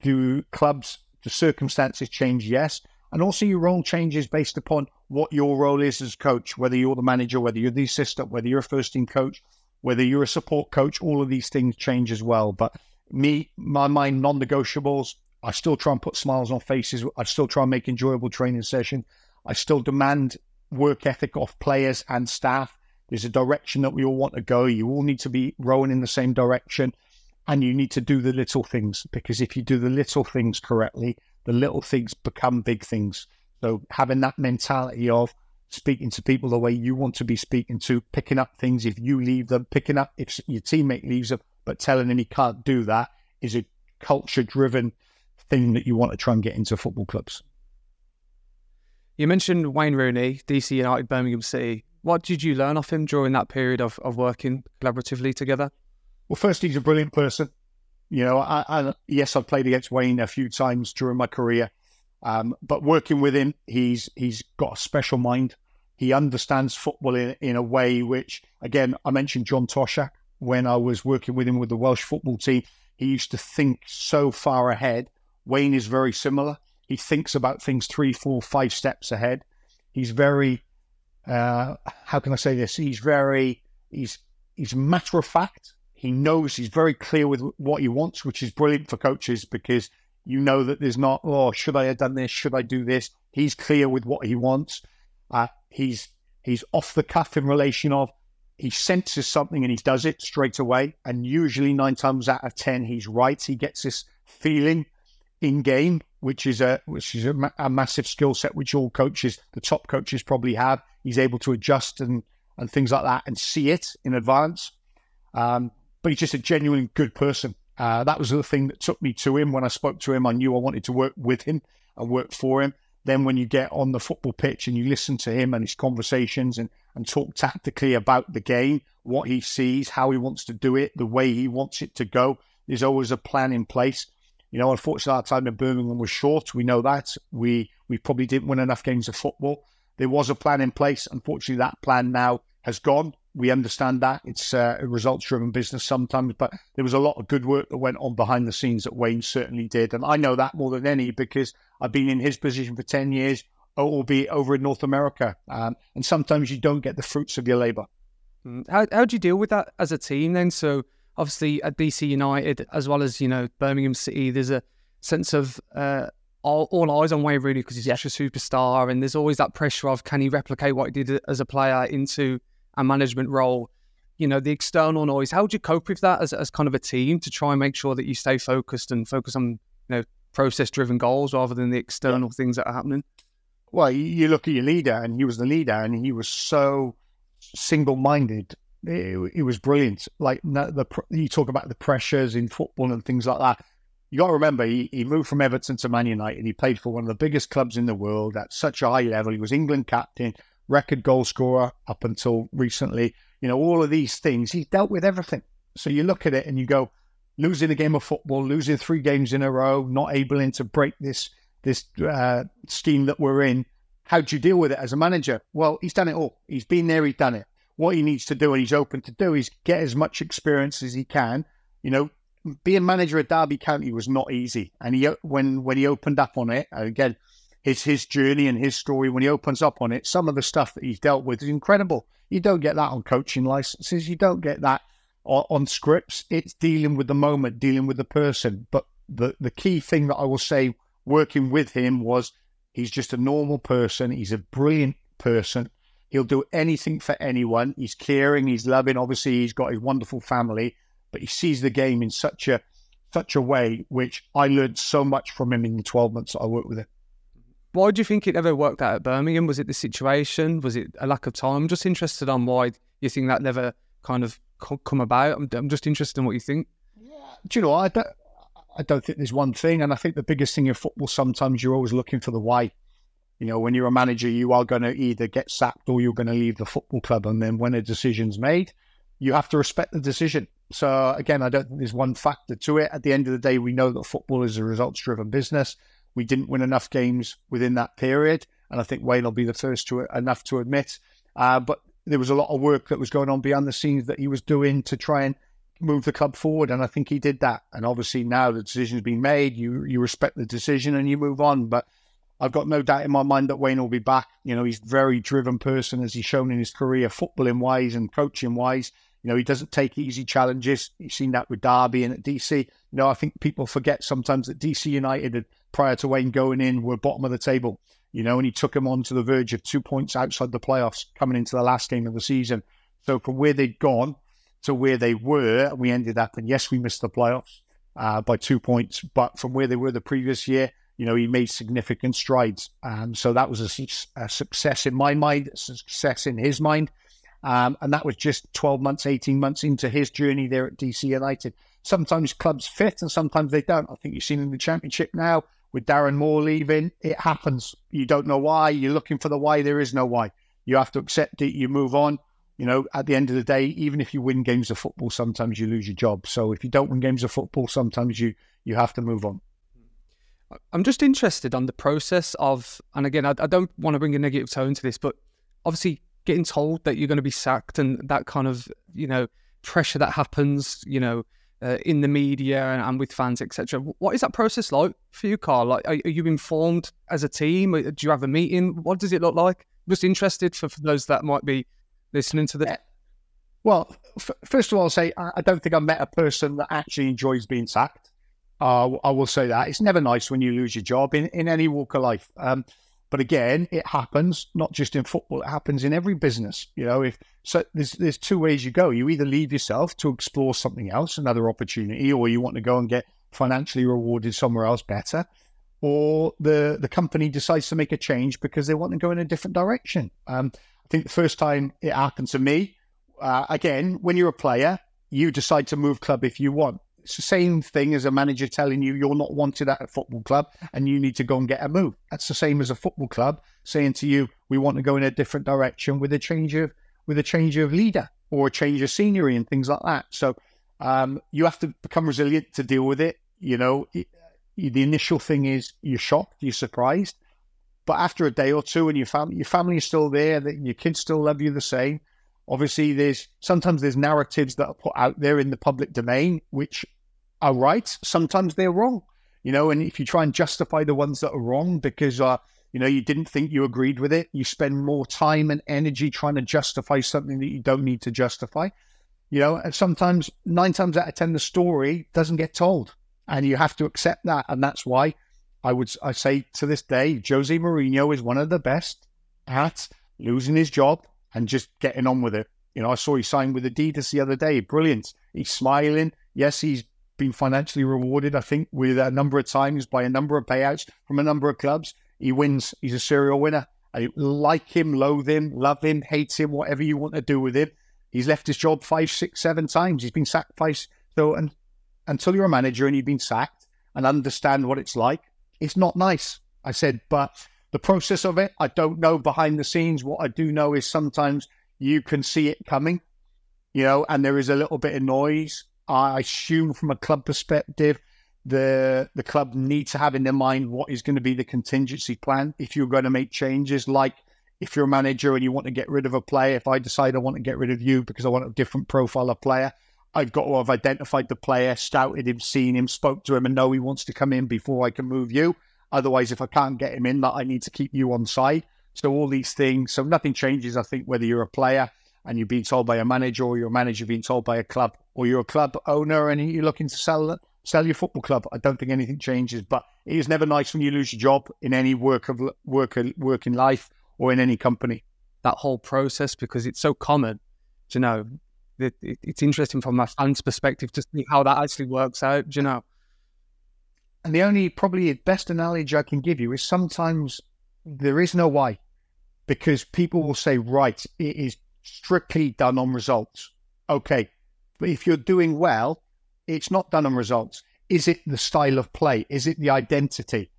do clubs, the circumstances change? Yes. And also your role changes based upon what your role is as coach, whether you're the manager, whether you're the assistant, whether you're a first team coach, whether you're a support coach, all of these things change as well. But me, my mind, non negotiables, I still try and put smiles on faces. I still try and make enjoyable training session. I still demand work ethic off players and staff. There's a direction that we all want to go. You all need to be rowing in the same direction and you need to do the little things because if you do the little things correctly, the little things become big things. So having that mentality of speaking to people the way you want to be speaking to, picking up things if you leave them, picking up if your teammate leaves them, but telling him he can't do that is a culture driven thing that you want to try and get into football clubs. You mentioned Wayne Rooney, DC United, Birmingham City. What did you learn off him during that period of, of working collaboratively together? Well, first, he's a brilliant person. You know, I, I, yes, I've played against Wayne a few times during my career, um, but working with him, he's he's got a special mind. He understands football in, in a way which, again, I mentioned John Toshack when I was working with him with the Welsh football team. He used to think so far ahead. Wayne is very similar. He thinks about things three, four, five steps ahead. He's very uh, how can I say this? He's very he's he's matter of fact. He knows he's very clear with what he wants, which is brilliant for coaches because you know that there's not oh should I have done this? Should I do this? He's clear with what he wants. Uh, he's he's off the cuff in relation of he senses something and he does it straight away. And usually nine times out of ten he's right. He gets this feeling in game, which is a which is a, a massive skill set which all coaches, the top coaches, probably have. He's able to adjust and and things like that and see it in advance. Um, but he's just a genuine good person. Uh, that was the thing that took me to him. When I spoke to him, I knew I wanted to work with him and work for him. Then when you get on the football pitch and you listen to him and his conversations and, and talk tactically about the game, what he sees, how he wants to do it, the way he wants it to go, There's always a plan in place. You know, unfortunately, our time in Birmingham was short. We know that. We we probably didn't win enough games of football. There was a plan in place. Unfortunately, that plan now has gone. We understand that it's uh, a results-driven business sometimes, but there was a lot of good work that went on behind the scenes that Wayne certainly did, and I know that more than any because I've been in his position for ten years, albeit over in North America, um, and sometimes you don't get the fruits of your labour. Mm, how how do you deal with that as a team then? So obviously at DC United as well as you know Birmingham City, there's a sense of uh, all, all, eyes on Wayne Rooney because he's yeah. such a superstar, and there's always that pressure of can he replicate what he did as a player into a management role. You know the external noise. How do you cope with that as, as kind of a team to try and make sure that you stay focused and focus on you know process driven goals rather than the external yeah. things that are happening? Well, you look at your leader, and he was the leader, and he was so single minded it, it was brilliant. Like the, you talk about the pressures in football and things like that. You got to remember, he, he moved from Everton to Man United. And he played for one of the biggest clubs in the world at such a high level. He was England captain, record goal scorer up until recently. You know, all of these things. He's dealt with everything. So you look at it and you go, losing a game of football, losing three games in a row, not able to break this this uh, scheme that we're in. How do you deal with it as a manager? Well, he's done it all. He's been there. He's done it what he needs to do and he's open to do is get as much experience as he can. You know, being manager at Derby County was not easy, and he when when he opened up on it again, his his journey and his story when he opens up on it, some of the stuff that he's dealt with is incredible. You don't get that on coaching licenses. You don't get that on, on scripts. It's dealing with the moment, dealing with the person. But the the key thing that I will say working with him was he's just a normal person. He's a brilliant person. He'll do anything for anyone. He's caring, he's loving. Obviously, he's got his wonderful family, but he sees the game in such a such a way which I learned so much from him in the 12 months I worked with him. Why do you think it never worked out at Birmingham? Was it the situation? Was it a lack of time? I'm just interested on why you think that never kind of come about. I'm, I'm just interested in what you think. Do you know, I don't, I don't think there's one thing. And I think the biggest thing in football, sometimes you're always looking for the why. You know, when you're a manager, you are going to either get sacked or you're going to leave the football club. And then when a decision's made, you have to respect the decision. So again, I don't think there's one factor to it. At the end of the day, we know that football is a results driven business. We didn't win enough games within that period. And I think Wayne will be the first to enough to admit. Uh, but there was a lot of work that was going on behind the scenes that he was doing to try and move the club forward. And I think he did that. And obviously now the decision's been made. You you respect the decision and you move on. But I've got no doubt in my mind that Wayne will be back. You know, he's a very driven person, as he's shown in his career, footballing wise and coaching wise. You know, he doesn't take easy challenges. You've seen that with Derby and at DC. You know, I think people forget sometimes that DC United, prior to Wayne going in, were bottom of the table. You know, and he took them on to the verge of two points outside the playoffs coming into the last game of the season. So from where they'd gone to where they were, we ended up, and yes, we missed the playoffs uh, by two points, but from where they were the previous year, you know, he made significant strides. Um, so that was a, a, success in my mind, a success in his mind. Um, and that was just 12 months, 18 months into his journey there at DC United. Sometimes clubs fit and sometimes they don't. I think you've seen in the championship now with Darren Moore leaving, it happens. You don't know why. You're looking for the why. There is no why. You have to accept it. You move on. You know, at the end of the day, even if you win games of football, sometimes you lose your job. So if you don't win games of football, sometimes you you have to move on. I'm just interested on the process of, and again, I, I, don't want to bring a negative tone to this, but obviously getting told that you're going to be sacked and that kind of, you know, pressure that happens, you know, uh, in the media and, and with fans, etc. What is that process like for you, Carl? Like, are, are, you informed as a team? Do you have a meeting? What does it look like? Just interested for, for those that might be listening to this. Well, f- first of all, I'll say I, I don't think I've met a person that actually enjoys being sacked. Uh, I will say that it's never nice when you lose your job in, in any walk of life. Um, but again, it happens not just in football; it happens in every business. You know, if so, there's there's two ways you go. You either leave yourself to explore something else, another opportunity, or you want to go and get financially rewarded somewhere else better, or the the company decides to make a change because they want to go in a different direction. Um, I think the first time it happened to me, uh, again, when you're a player, you decide to move club if you want. It's the same thing as a manager telling you you're not wanted at a football club and you need to go and get a move. That's the same as a football club saying to you, we want to go in a different direction with a change of with a change of leader or a change of scenery and things like that. So Um, you have to become resilient to deal with it. You know, it, the initial thing is you're shocked, you're surprised, but after a day or two, and your family, your family is still there, that your kids still love you the same. Obviously, there's sometimes there's narratives that are put out there in the public domain which are right. Sometimes they're wrong. You know, and if you try and justify the ones that are wrong because uh, you know you didn't think you agreed with it, you spend more time and energy trying to justify something that you don't need to justify. You know, and sometimes nine times out of ten the story doesn't get told, and you have to accept that, and that's why I would I say to this day, Jose Mourinho is one of the best at losing his job and just getting on with it. You know, I saw he signed with Adidas the other day. Brilliant. He's smiling. Yes, he's been financially rewarded, I think, with a number of times by a number of payouts from a number of clubs. He wins. He's a serial winner. I like him, loathe him, love him, hate him, whatever you want to do with him. He's left his job five, six, seven times. He's been sacked. So, and until you're a manager and you've been sacked and understand what it's like, it's not nice. I said, but the process of it, I don't know behind the scenes. What I do know is sometimes you can see it coming, you know, and there is a little bit of noise. I assume from a club perspective, the the club need to have in their mind what is going to be the contingency plan if you're going to make changes. Like if you're a manager and you want to get rid of a player, if I decide I want to get rid of you because I want a different profile of player, I've got to have identified the player, scouted him, seen him, spoke to him, and know he wants to come in before I can move you. Otherwise, if I can't get him in, that I need to keep you on side. So all these things. So nothing changes. I think whether you're a player and you're being told by a manager, or you're a manager being told by a club, or you're a club owner and you're looking to sell sell your football club. I don't think anything changes. But it is never nice when you lose your job in any work of work work in life or in any company. That whole process because it's so common. You know, it, it, it's interesting from a fan's perspective to see how that actually works out. You know. And the only probably best analogy I can give you is sometimes there is no why, because people will say, right, it is strictly done on results. Okay, but if you're doing well, it's not done on results. Is it the style of play? Is it the identity?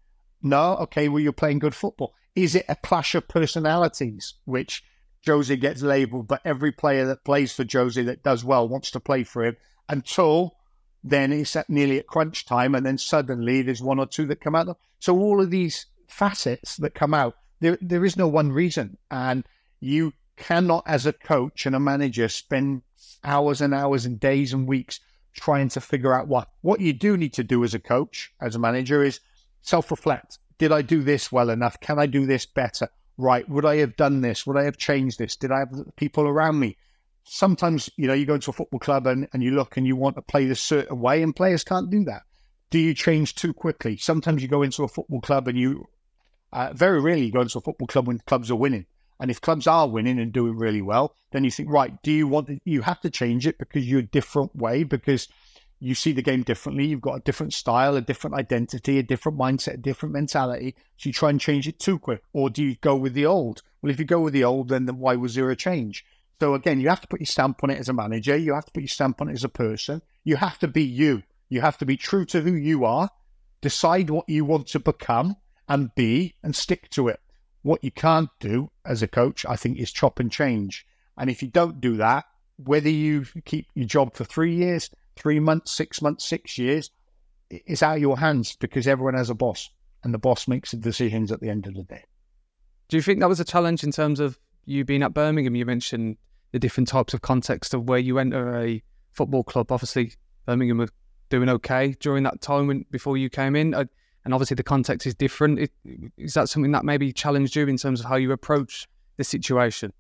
No, okay, well, you're playing good football. Is it a clash of personalities, which Josie gets labeled, but every player that plays for Josie that does well wants to play for him until then it's at nearly at crunch time, and then suddenly there's one or two that come out. So all of these facets that come out, there there is no one reason, and you cannot, as a coach and a manager, spend hours and hours and days and weeks trying to figure out what. What you do need to do as a coach, as a manager, is self reflect. Did I do this well enough? Can I do this better? Right. Would I have done this? Would I have changed this? Did I have people around me? sometimes you know you go into a football club and, and you look and you want to play this certain way and players can't do that do you change too quickly sometimes you go into a football club and you uh, very rarely you go into a football club when clubs are winning and if clubs are winning and doing really well then you think right do you want to, you have to change it because you're a different way because you see the game differently you've got a different style a different identity a different mindset a different mentality so you try and change it too quick or do you go with the old well if you go with the old then, then why was there a change so again, you have to put your stamp on it as a manager. You have to put your stamp on it as a person. You have to be you. You have to be true to who you are. Decide what you want to become and be, and stick to it. What you can't do as a coach, I think, is chop and change. And if you don't do that, whether you keep your job for three years, three months, six months, six years, it's out of your hands because everyone has a boss, and the boss makes the decisions at the end of the day. Do you think that was a challenge in terms of you being at Birmingham? You mentioned the different types of context of where you enter a football club. Obviously, Birmingham were doing okay during that time when, before you came in, uh, and obviously the context is different. Is that something that maybe challenged you in terms of how you approach the situation?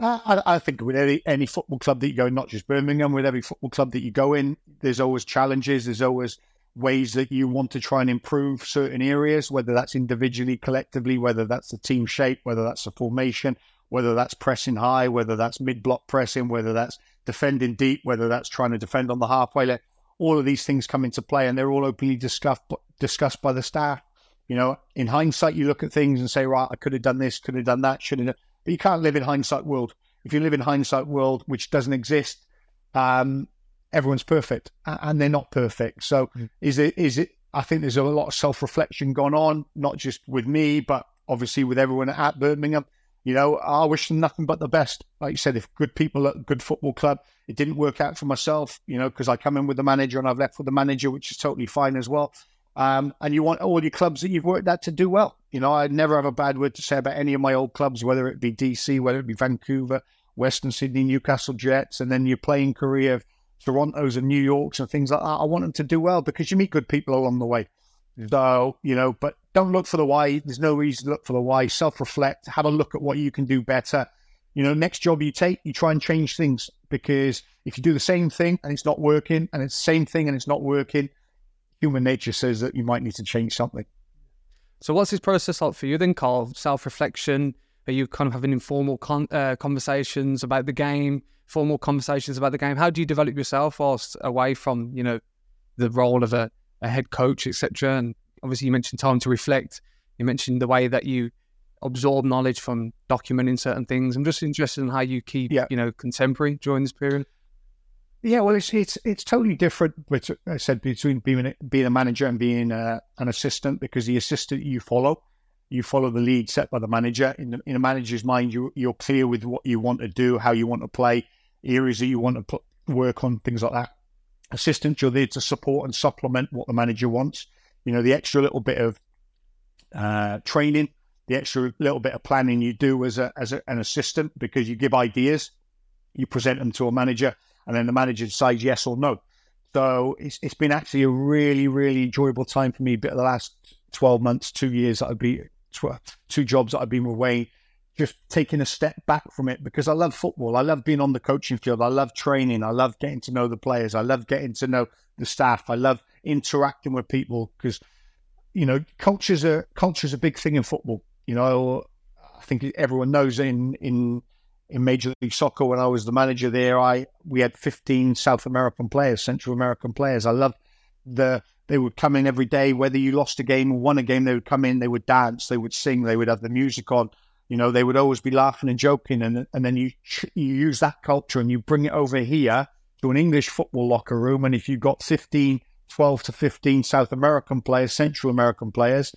I, I, think with any, any football club that you go in, not just Birmingham, with every football club that you go in, there's always challenges. There's always ways that you want to try and improve certain areas, whether that's individually, collectively, whether that's the team shape, whether that's the formation, whether that's pressing high, whether that's mid block pressing, whether that's defending deep, whether that's trying to defend on the halfway line. All of these things come into play and they're all openly discussed, discussed by the staff. You know, in hindsight, you look at things and say, right, I could have done this, could have done that, should have. But you can't live in hindsight world. If you live in hindsight world, which doesn't exist, um, everyone's perfect, and they're not perfect. So, mm. is it? Is it? I think there's a lot of self reflection going on, not just with me, but obviously with everyone at Birmingham You know, I wish them nothing but the best. Like you said, if good people at a good football club, it didn't work out for myself, you know, because I come in with the manager and I've left with the manager, which is totally fine as well. Um, and you want all your clubs that you've worked at to do well. You know, I never have a bad word to say about any of my old clubs, whether it be DC, whether it be Vancouver, Western Sydney, Newcastle Jets, and then your playing career, Toronto's and New York's and things like that. I want them to do well because you meet good people along the way. So, you know, but don't look for the why. There's no reason to look for the why. Self reflect, have a look at what you can do better. You know, next job you take, you try and change things because if you do the same thing and it's not working and it's the same thing and it's not working, human nature says that you might need to change something. So, what's this process like for you then, Carl? Self reflection? Are you kind of having informal con- uh, conversations about the game, formal conversations about the game? How do you develop yourself whilst away from, you know, the role of a a head coach, etc. And obviously, you mentioned time to reflect. You mentioned the way that you absorb knowledge from documenting certain things. I'm just interested in how you keep, yeah. you know, contemporary during this period. Yeah, well, it's it's it's totally different. But I said between being a, being a manager and being a, uh, an assistant, because the assistant you follow, you follow the lead set by the manager. In the, in a manager's mind, you you're clear with what you want to do, how you want to play, areas that you want to put work on, things like that assistant, you're there to support and supplement what the manager wants. You know, the extra little bit of uh, training, the extra little bit of planning you do as a, as a, an assistant because you give ideas, you present them to a manager, and then the manager decides yes or no. So it's it's been actually a really really enjoyable time for me. But the last twelve months, two years that I've been two jobs that I've been away just taking a step back from it because I love football. I love being on the coaching field. I love training. I love getting to know the players. I love getting to know the staff. I love interacting with people because you know culture's a culture's a big thing in football. You know, I think everyone knows in in in Major League Soccer when I was the manager there, I we had 15 South American players, Central American players. I love the they would come in every day, whether you lost a game or won a game, they would come in, they would dance, they would sing, they would have the music on you know, they would always be laughing and joking, and and then you you use that culture and you bring it over here to an English football locker room, and if you've got 15, 12 to 15 South American players, Central American players,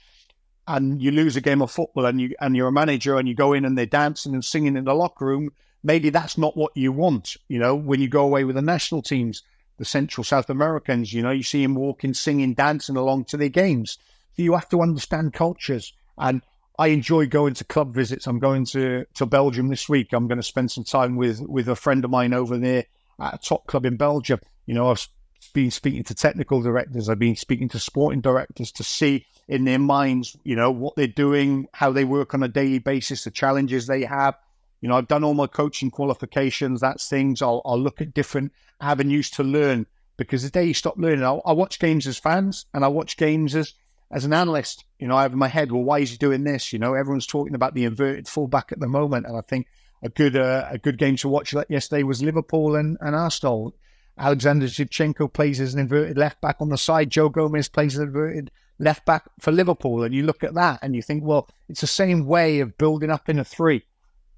and you lose a game of football and you and you're a manager and you go in and they're dancing and singing in the locker room, maybe that's not what you want. You know, when you go away with the national teams, the Central South Americans, you know, you see them walking, singing, dancing along to their games. So you have to understand cultures. And I enjoy going to club visits. I'm going to, to Belgium this week. I'm going to spend some time with, with a friend of mine over there at a top club in Belgium. You know, I've been speaking to technical directors. I've been speaking to sporting directors to see in their minds, you know, what they're doing, how they work on a daily basis, the challenges they have. You know, I've done all my coaching qualifications. That's things I'll, I'll look at different avenues to learn because the day you stop learning, I, I watch games as fans and I watch games as as an analyst, you know, I have in my head, well, why is he doing this? You know, everyone's talking about the inverted fullback at the moment, and I think a good uh, a good game to watch yesterday was Liverpool and, and Arsenal. Alexander Zinchenko plays as an inverted left back on the side. Joe Gomez plays as an inverted left back for Liverpool, and you look at that and you think, well, it's the same way of building up in a three.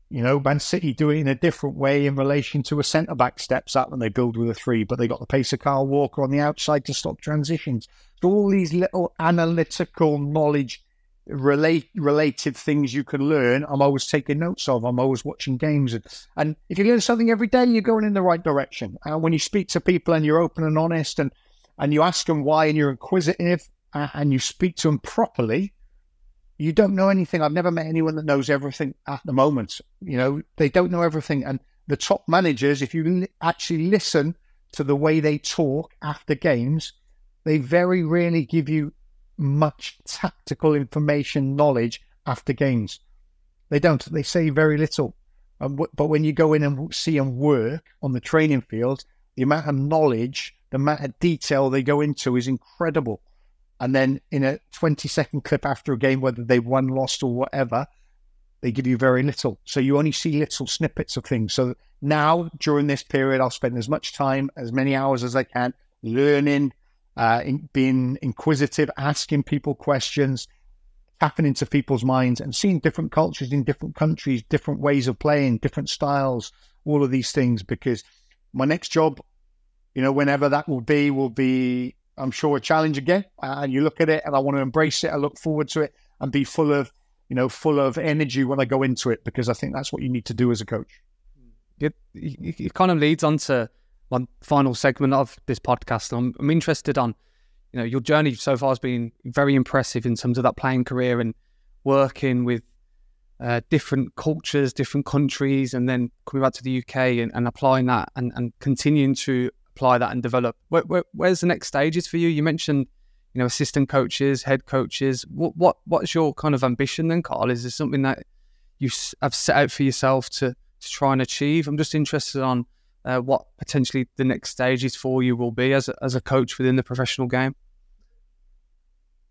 You know, Man City do it in a different way in relation to a centre back steps up when they build with a three, but they got the pace of Kyle Walker on the outside to stop transitions. So all these little analytical knowledge relate related things you can learn. I'm always taking notes of. I'm always watching games, and, and if you learn something every day, you're going in the right direction. And when you speak to people and you're open and honest, and and you ask them why, and you're inquisitive, and you speak to them properly, you don't know anything. I've never met anyone that knows everything at the moment. You know, they don't know everything. And the top managers, if you actually listen to the way they talk after games, they very rarely give you much tactical information, knowledge after games. They don't. They say very little. But when you go in and see them work on the training field, the amount of knowledge, the amount of detail they go into is incredible and then in a 20 second clip after a game, whether they won, lost, or whatever, they give you very little. So you only see little snippets of things. So now, during this period, I'll spend as much time, as many hours as I can, learning, uh, in, being inquisitive, asking people questions, tapping into people's minds, and seeing different cultures in different countries, different ways of playing, different styles, all of these things. Because my next job, you know, whenever that will be, will be I'm sure a challenge again. And you look at it, and I want to embrace it. I look forward to it and be full of you know, full of energy when I go into it because I think that's what you need to do as a coach. It, it kind of leads on to one final segment of this podcast. I'm, I'm interested on, you know, your journey so far has been very impressive in terms of that playing career and working with uh, different cultures, different countries, and then coming back to the UK and, and applying that and, and continuing to apply that and develop. Where, where, where's the next stages for you? You mentioned, you know, assistant coaches, head coaches. What what what's your kind of ambition then, Carl? Is there something that you have set out for yourself to to try and achieve? I'm just interested on uh, what potentially the next stages for you will be as a, as a coach within the professional game.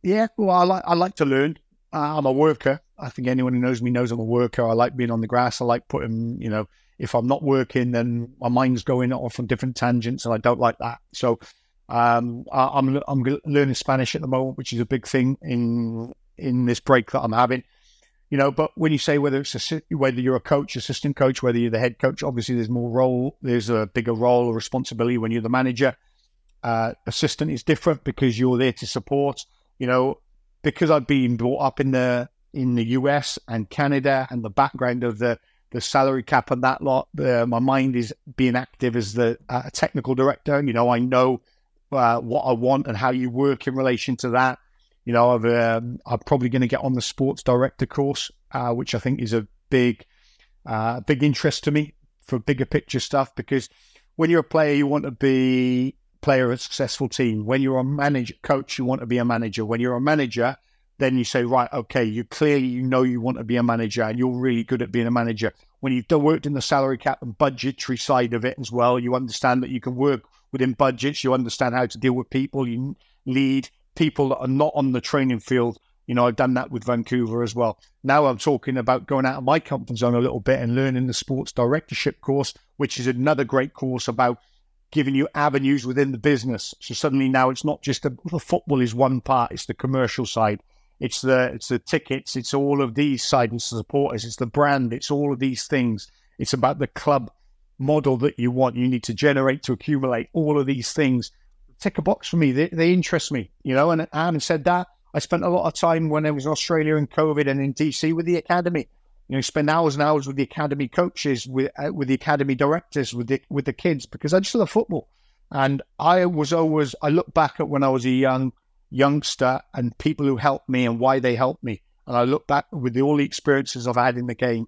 Yeah, well, I like I like to learn. I'm a worker. I think anyone who knows me knows I'm a worker. I like being on the grass. I like putting, you know, if I'm not working, then my mind's going off on different tangents, and I don't like that. So um, I, I'm, I'm learning Spanish at the moment, which is a big thing in in this break that I'm having. You know, but when you say whether it's a, whether you're a coach, assistant coach, whether you're the head coach, obviously there's more role. There's a bigger role or responsibility when you're the manager. Uh, assistant is different because you're there to support. You know, because I've been brought up in the in the US and Canada and the background of the the salary cap and that lot. Uh, my mind is being active as the uh, technical director. You know, I know uh, what I want and how you work in relation to that. You know, I've, um, I'm probably going to get on the sports director course, uh, which I think is a big, uh, big interest to me for bigger picture stuff. Because when you're a player, you want to be player of a successful team. When you're a manager coach, you want to be a manager. When you're a manager, then you say, right, okay, you clearly you know you want to be a manager and you're really good at being a manager. When you've worked in the salary cap and budgetary side of it as well, you understand that you can work within budgets. You understand how to deal with people. You lead people that are not on the training field. You know, I've done that with Vancouver as well. Now I'm talking about going out of my comfort zone a little bit and learning the sports directorship course, which is another great course about giving you avenues within the business. So suddenly now it's not just the, the football is one part; it's the commercial side, it's the it's the tickets, it's all of these sides, it's supporters, it's the brand, it's all of these things. It's about the club model that you want. You need to generate to accumulate all of these things. Tick a box for me. They, they interest me, you know. And having said that, I spent a lot of time when I was in Australia in COVID and in DC with the academy you know, spend hours and hours with the academy coaches, with uh, with the academy directors, with the with the kids, because I just love football. And I was always, I look back at when I was a young youngster and people who helped me and why they helped me. And I look back with the, all the experiences I've had in the game,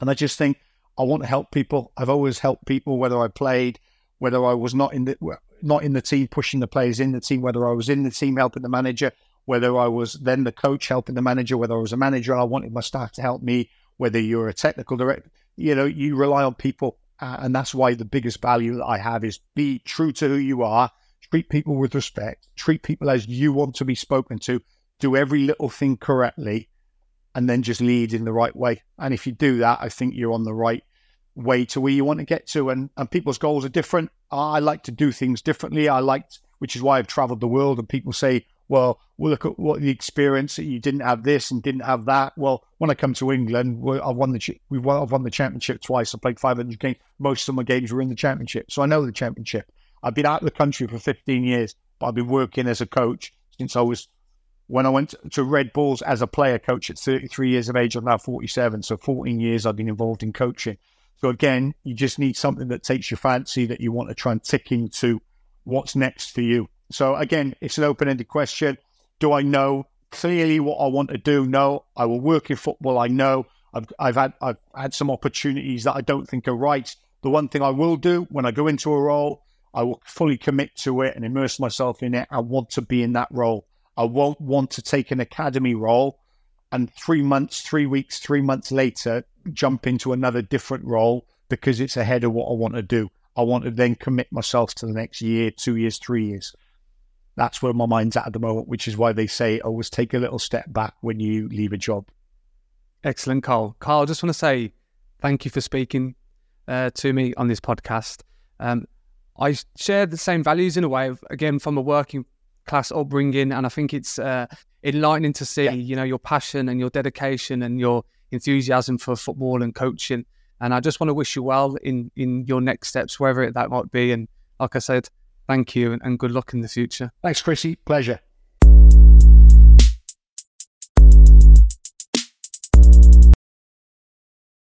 and I just think I want to help people. I've always helped people, whether I played, whether I was not in the not in the team, pushing the players in the team, whether I was in the team helping the manager, whether I was then the coach helping the manager, whether I was a manager and I wanted my staff to help me, whether you're a technical director, you know, you rely on people. Uh, and that's why the biggest value that I have is be true to who you are, treat people with respect, treat people as you want to be spoken to, do every little thing correctly, and then just lead in the right way. And if you do that, I think you're on the right way to where you want to get to. And, and people's goals are different. I like to do things differently. I liked, which is why I've traveled the world. And people say, well, we'll look at what the experience that you didn't have this and didn't have that. Well, when I come to England, I've won the we won, I've won the championship twice. I played 500 games. Most of my games were in the championship, so I know the championship. I've been out of the country for 15 years, but I've been working as a coach since I was when I went to Red Bulls as a player coach at 33 years of age. I'm now 47, so 14 years I've been involved in coaching. So again, you just need something that takes your fancy that you want to try and tick into what's next for you. So again, it's an open-ended question. Do I know clearly what I want to do? No. I will work in football. I know. I've, I've had I've had some opportunities that I don't think are right. The one thing I will do when I go into a role, I will fully commit to it and immerse myself in it. I want to be in that role. I won't want to take an academy role and three months, three weeks, three months later jump into another different role because it's ahead of what I want to do. I want to then commit myself to the next year, two years, three years that's where my mind's at at the moment, which is why they say always take a little step back when you leave a job. Excellent, Carl. Carl, I just want to say thank you for speaking uh, to me on this podcast. Um, I share the same values in a way, again, from a working class upbringing, and I think it's uh, enlightening to see, yeah. you know, your passion and your dedication and your enthusiasm for football and coaching. And I just want to wish you well in in your next steps, wherever that might be. And like I said, Thank you and good luck in the future. Thanks, Chrissy. Pleasure.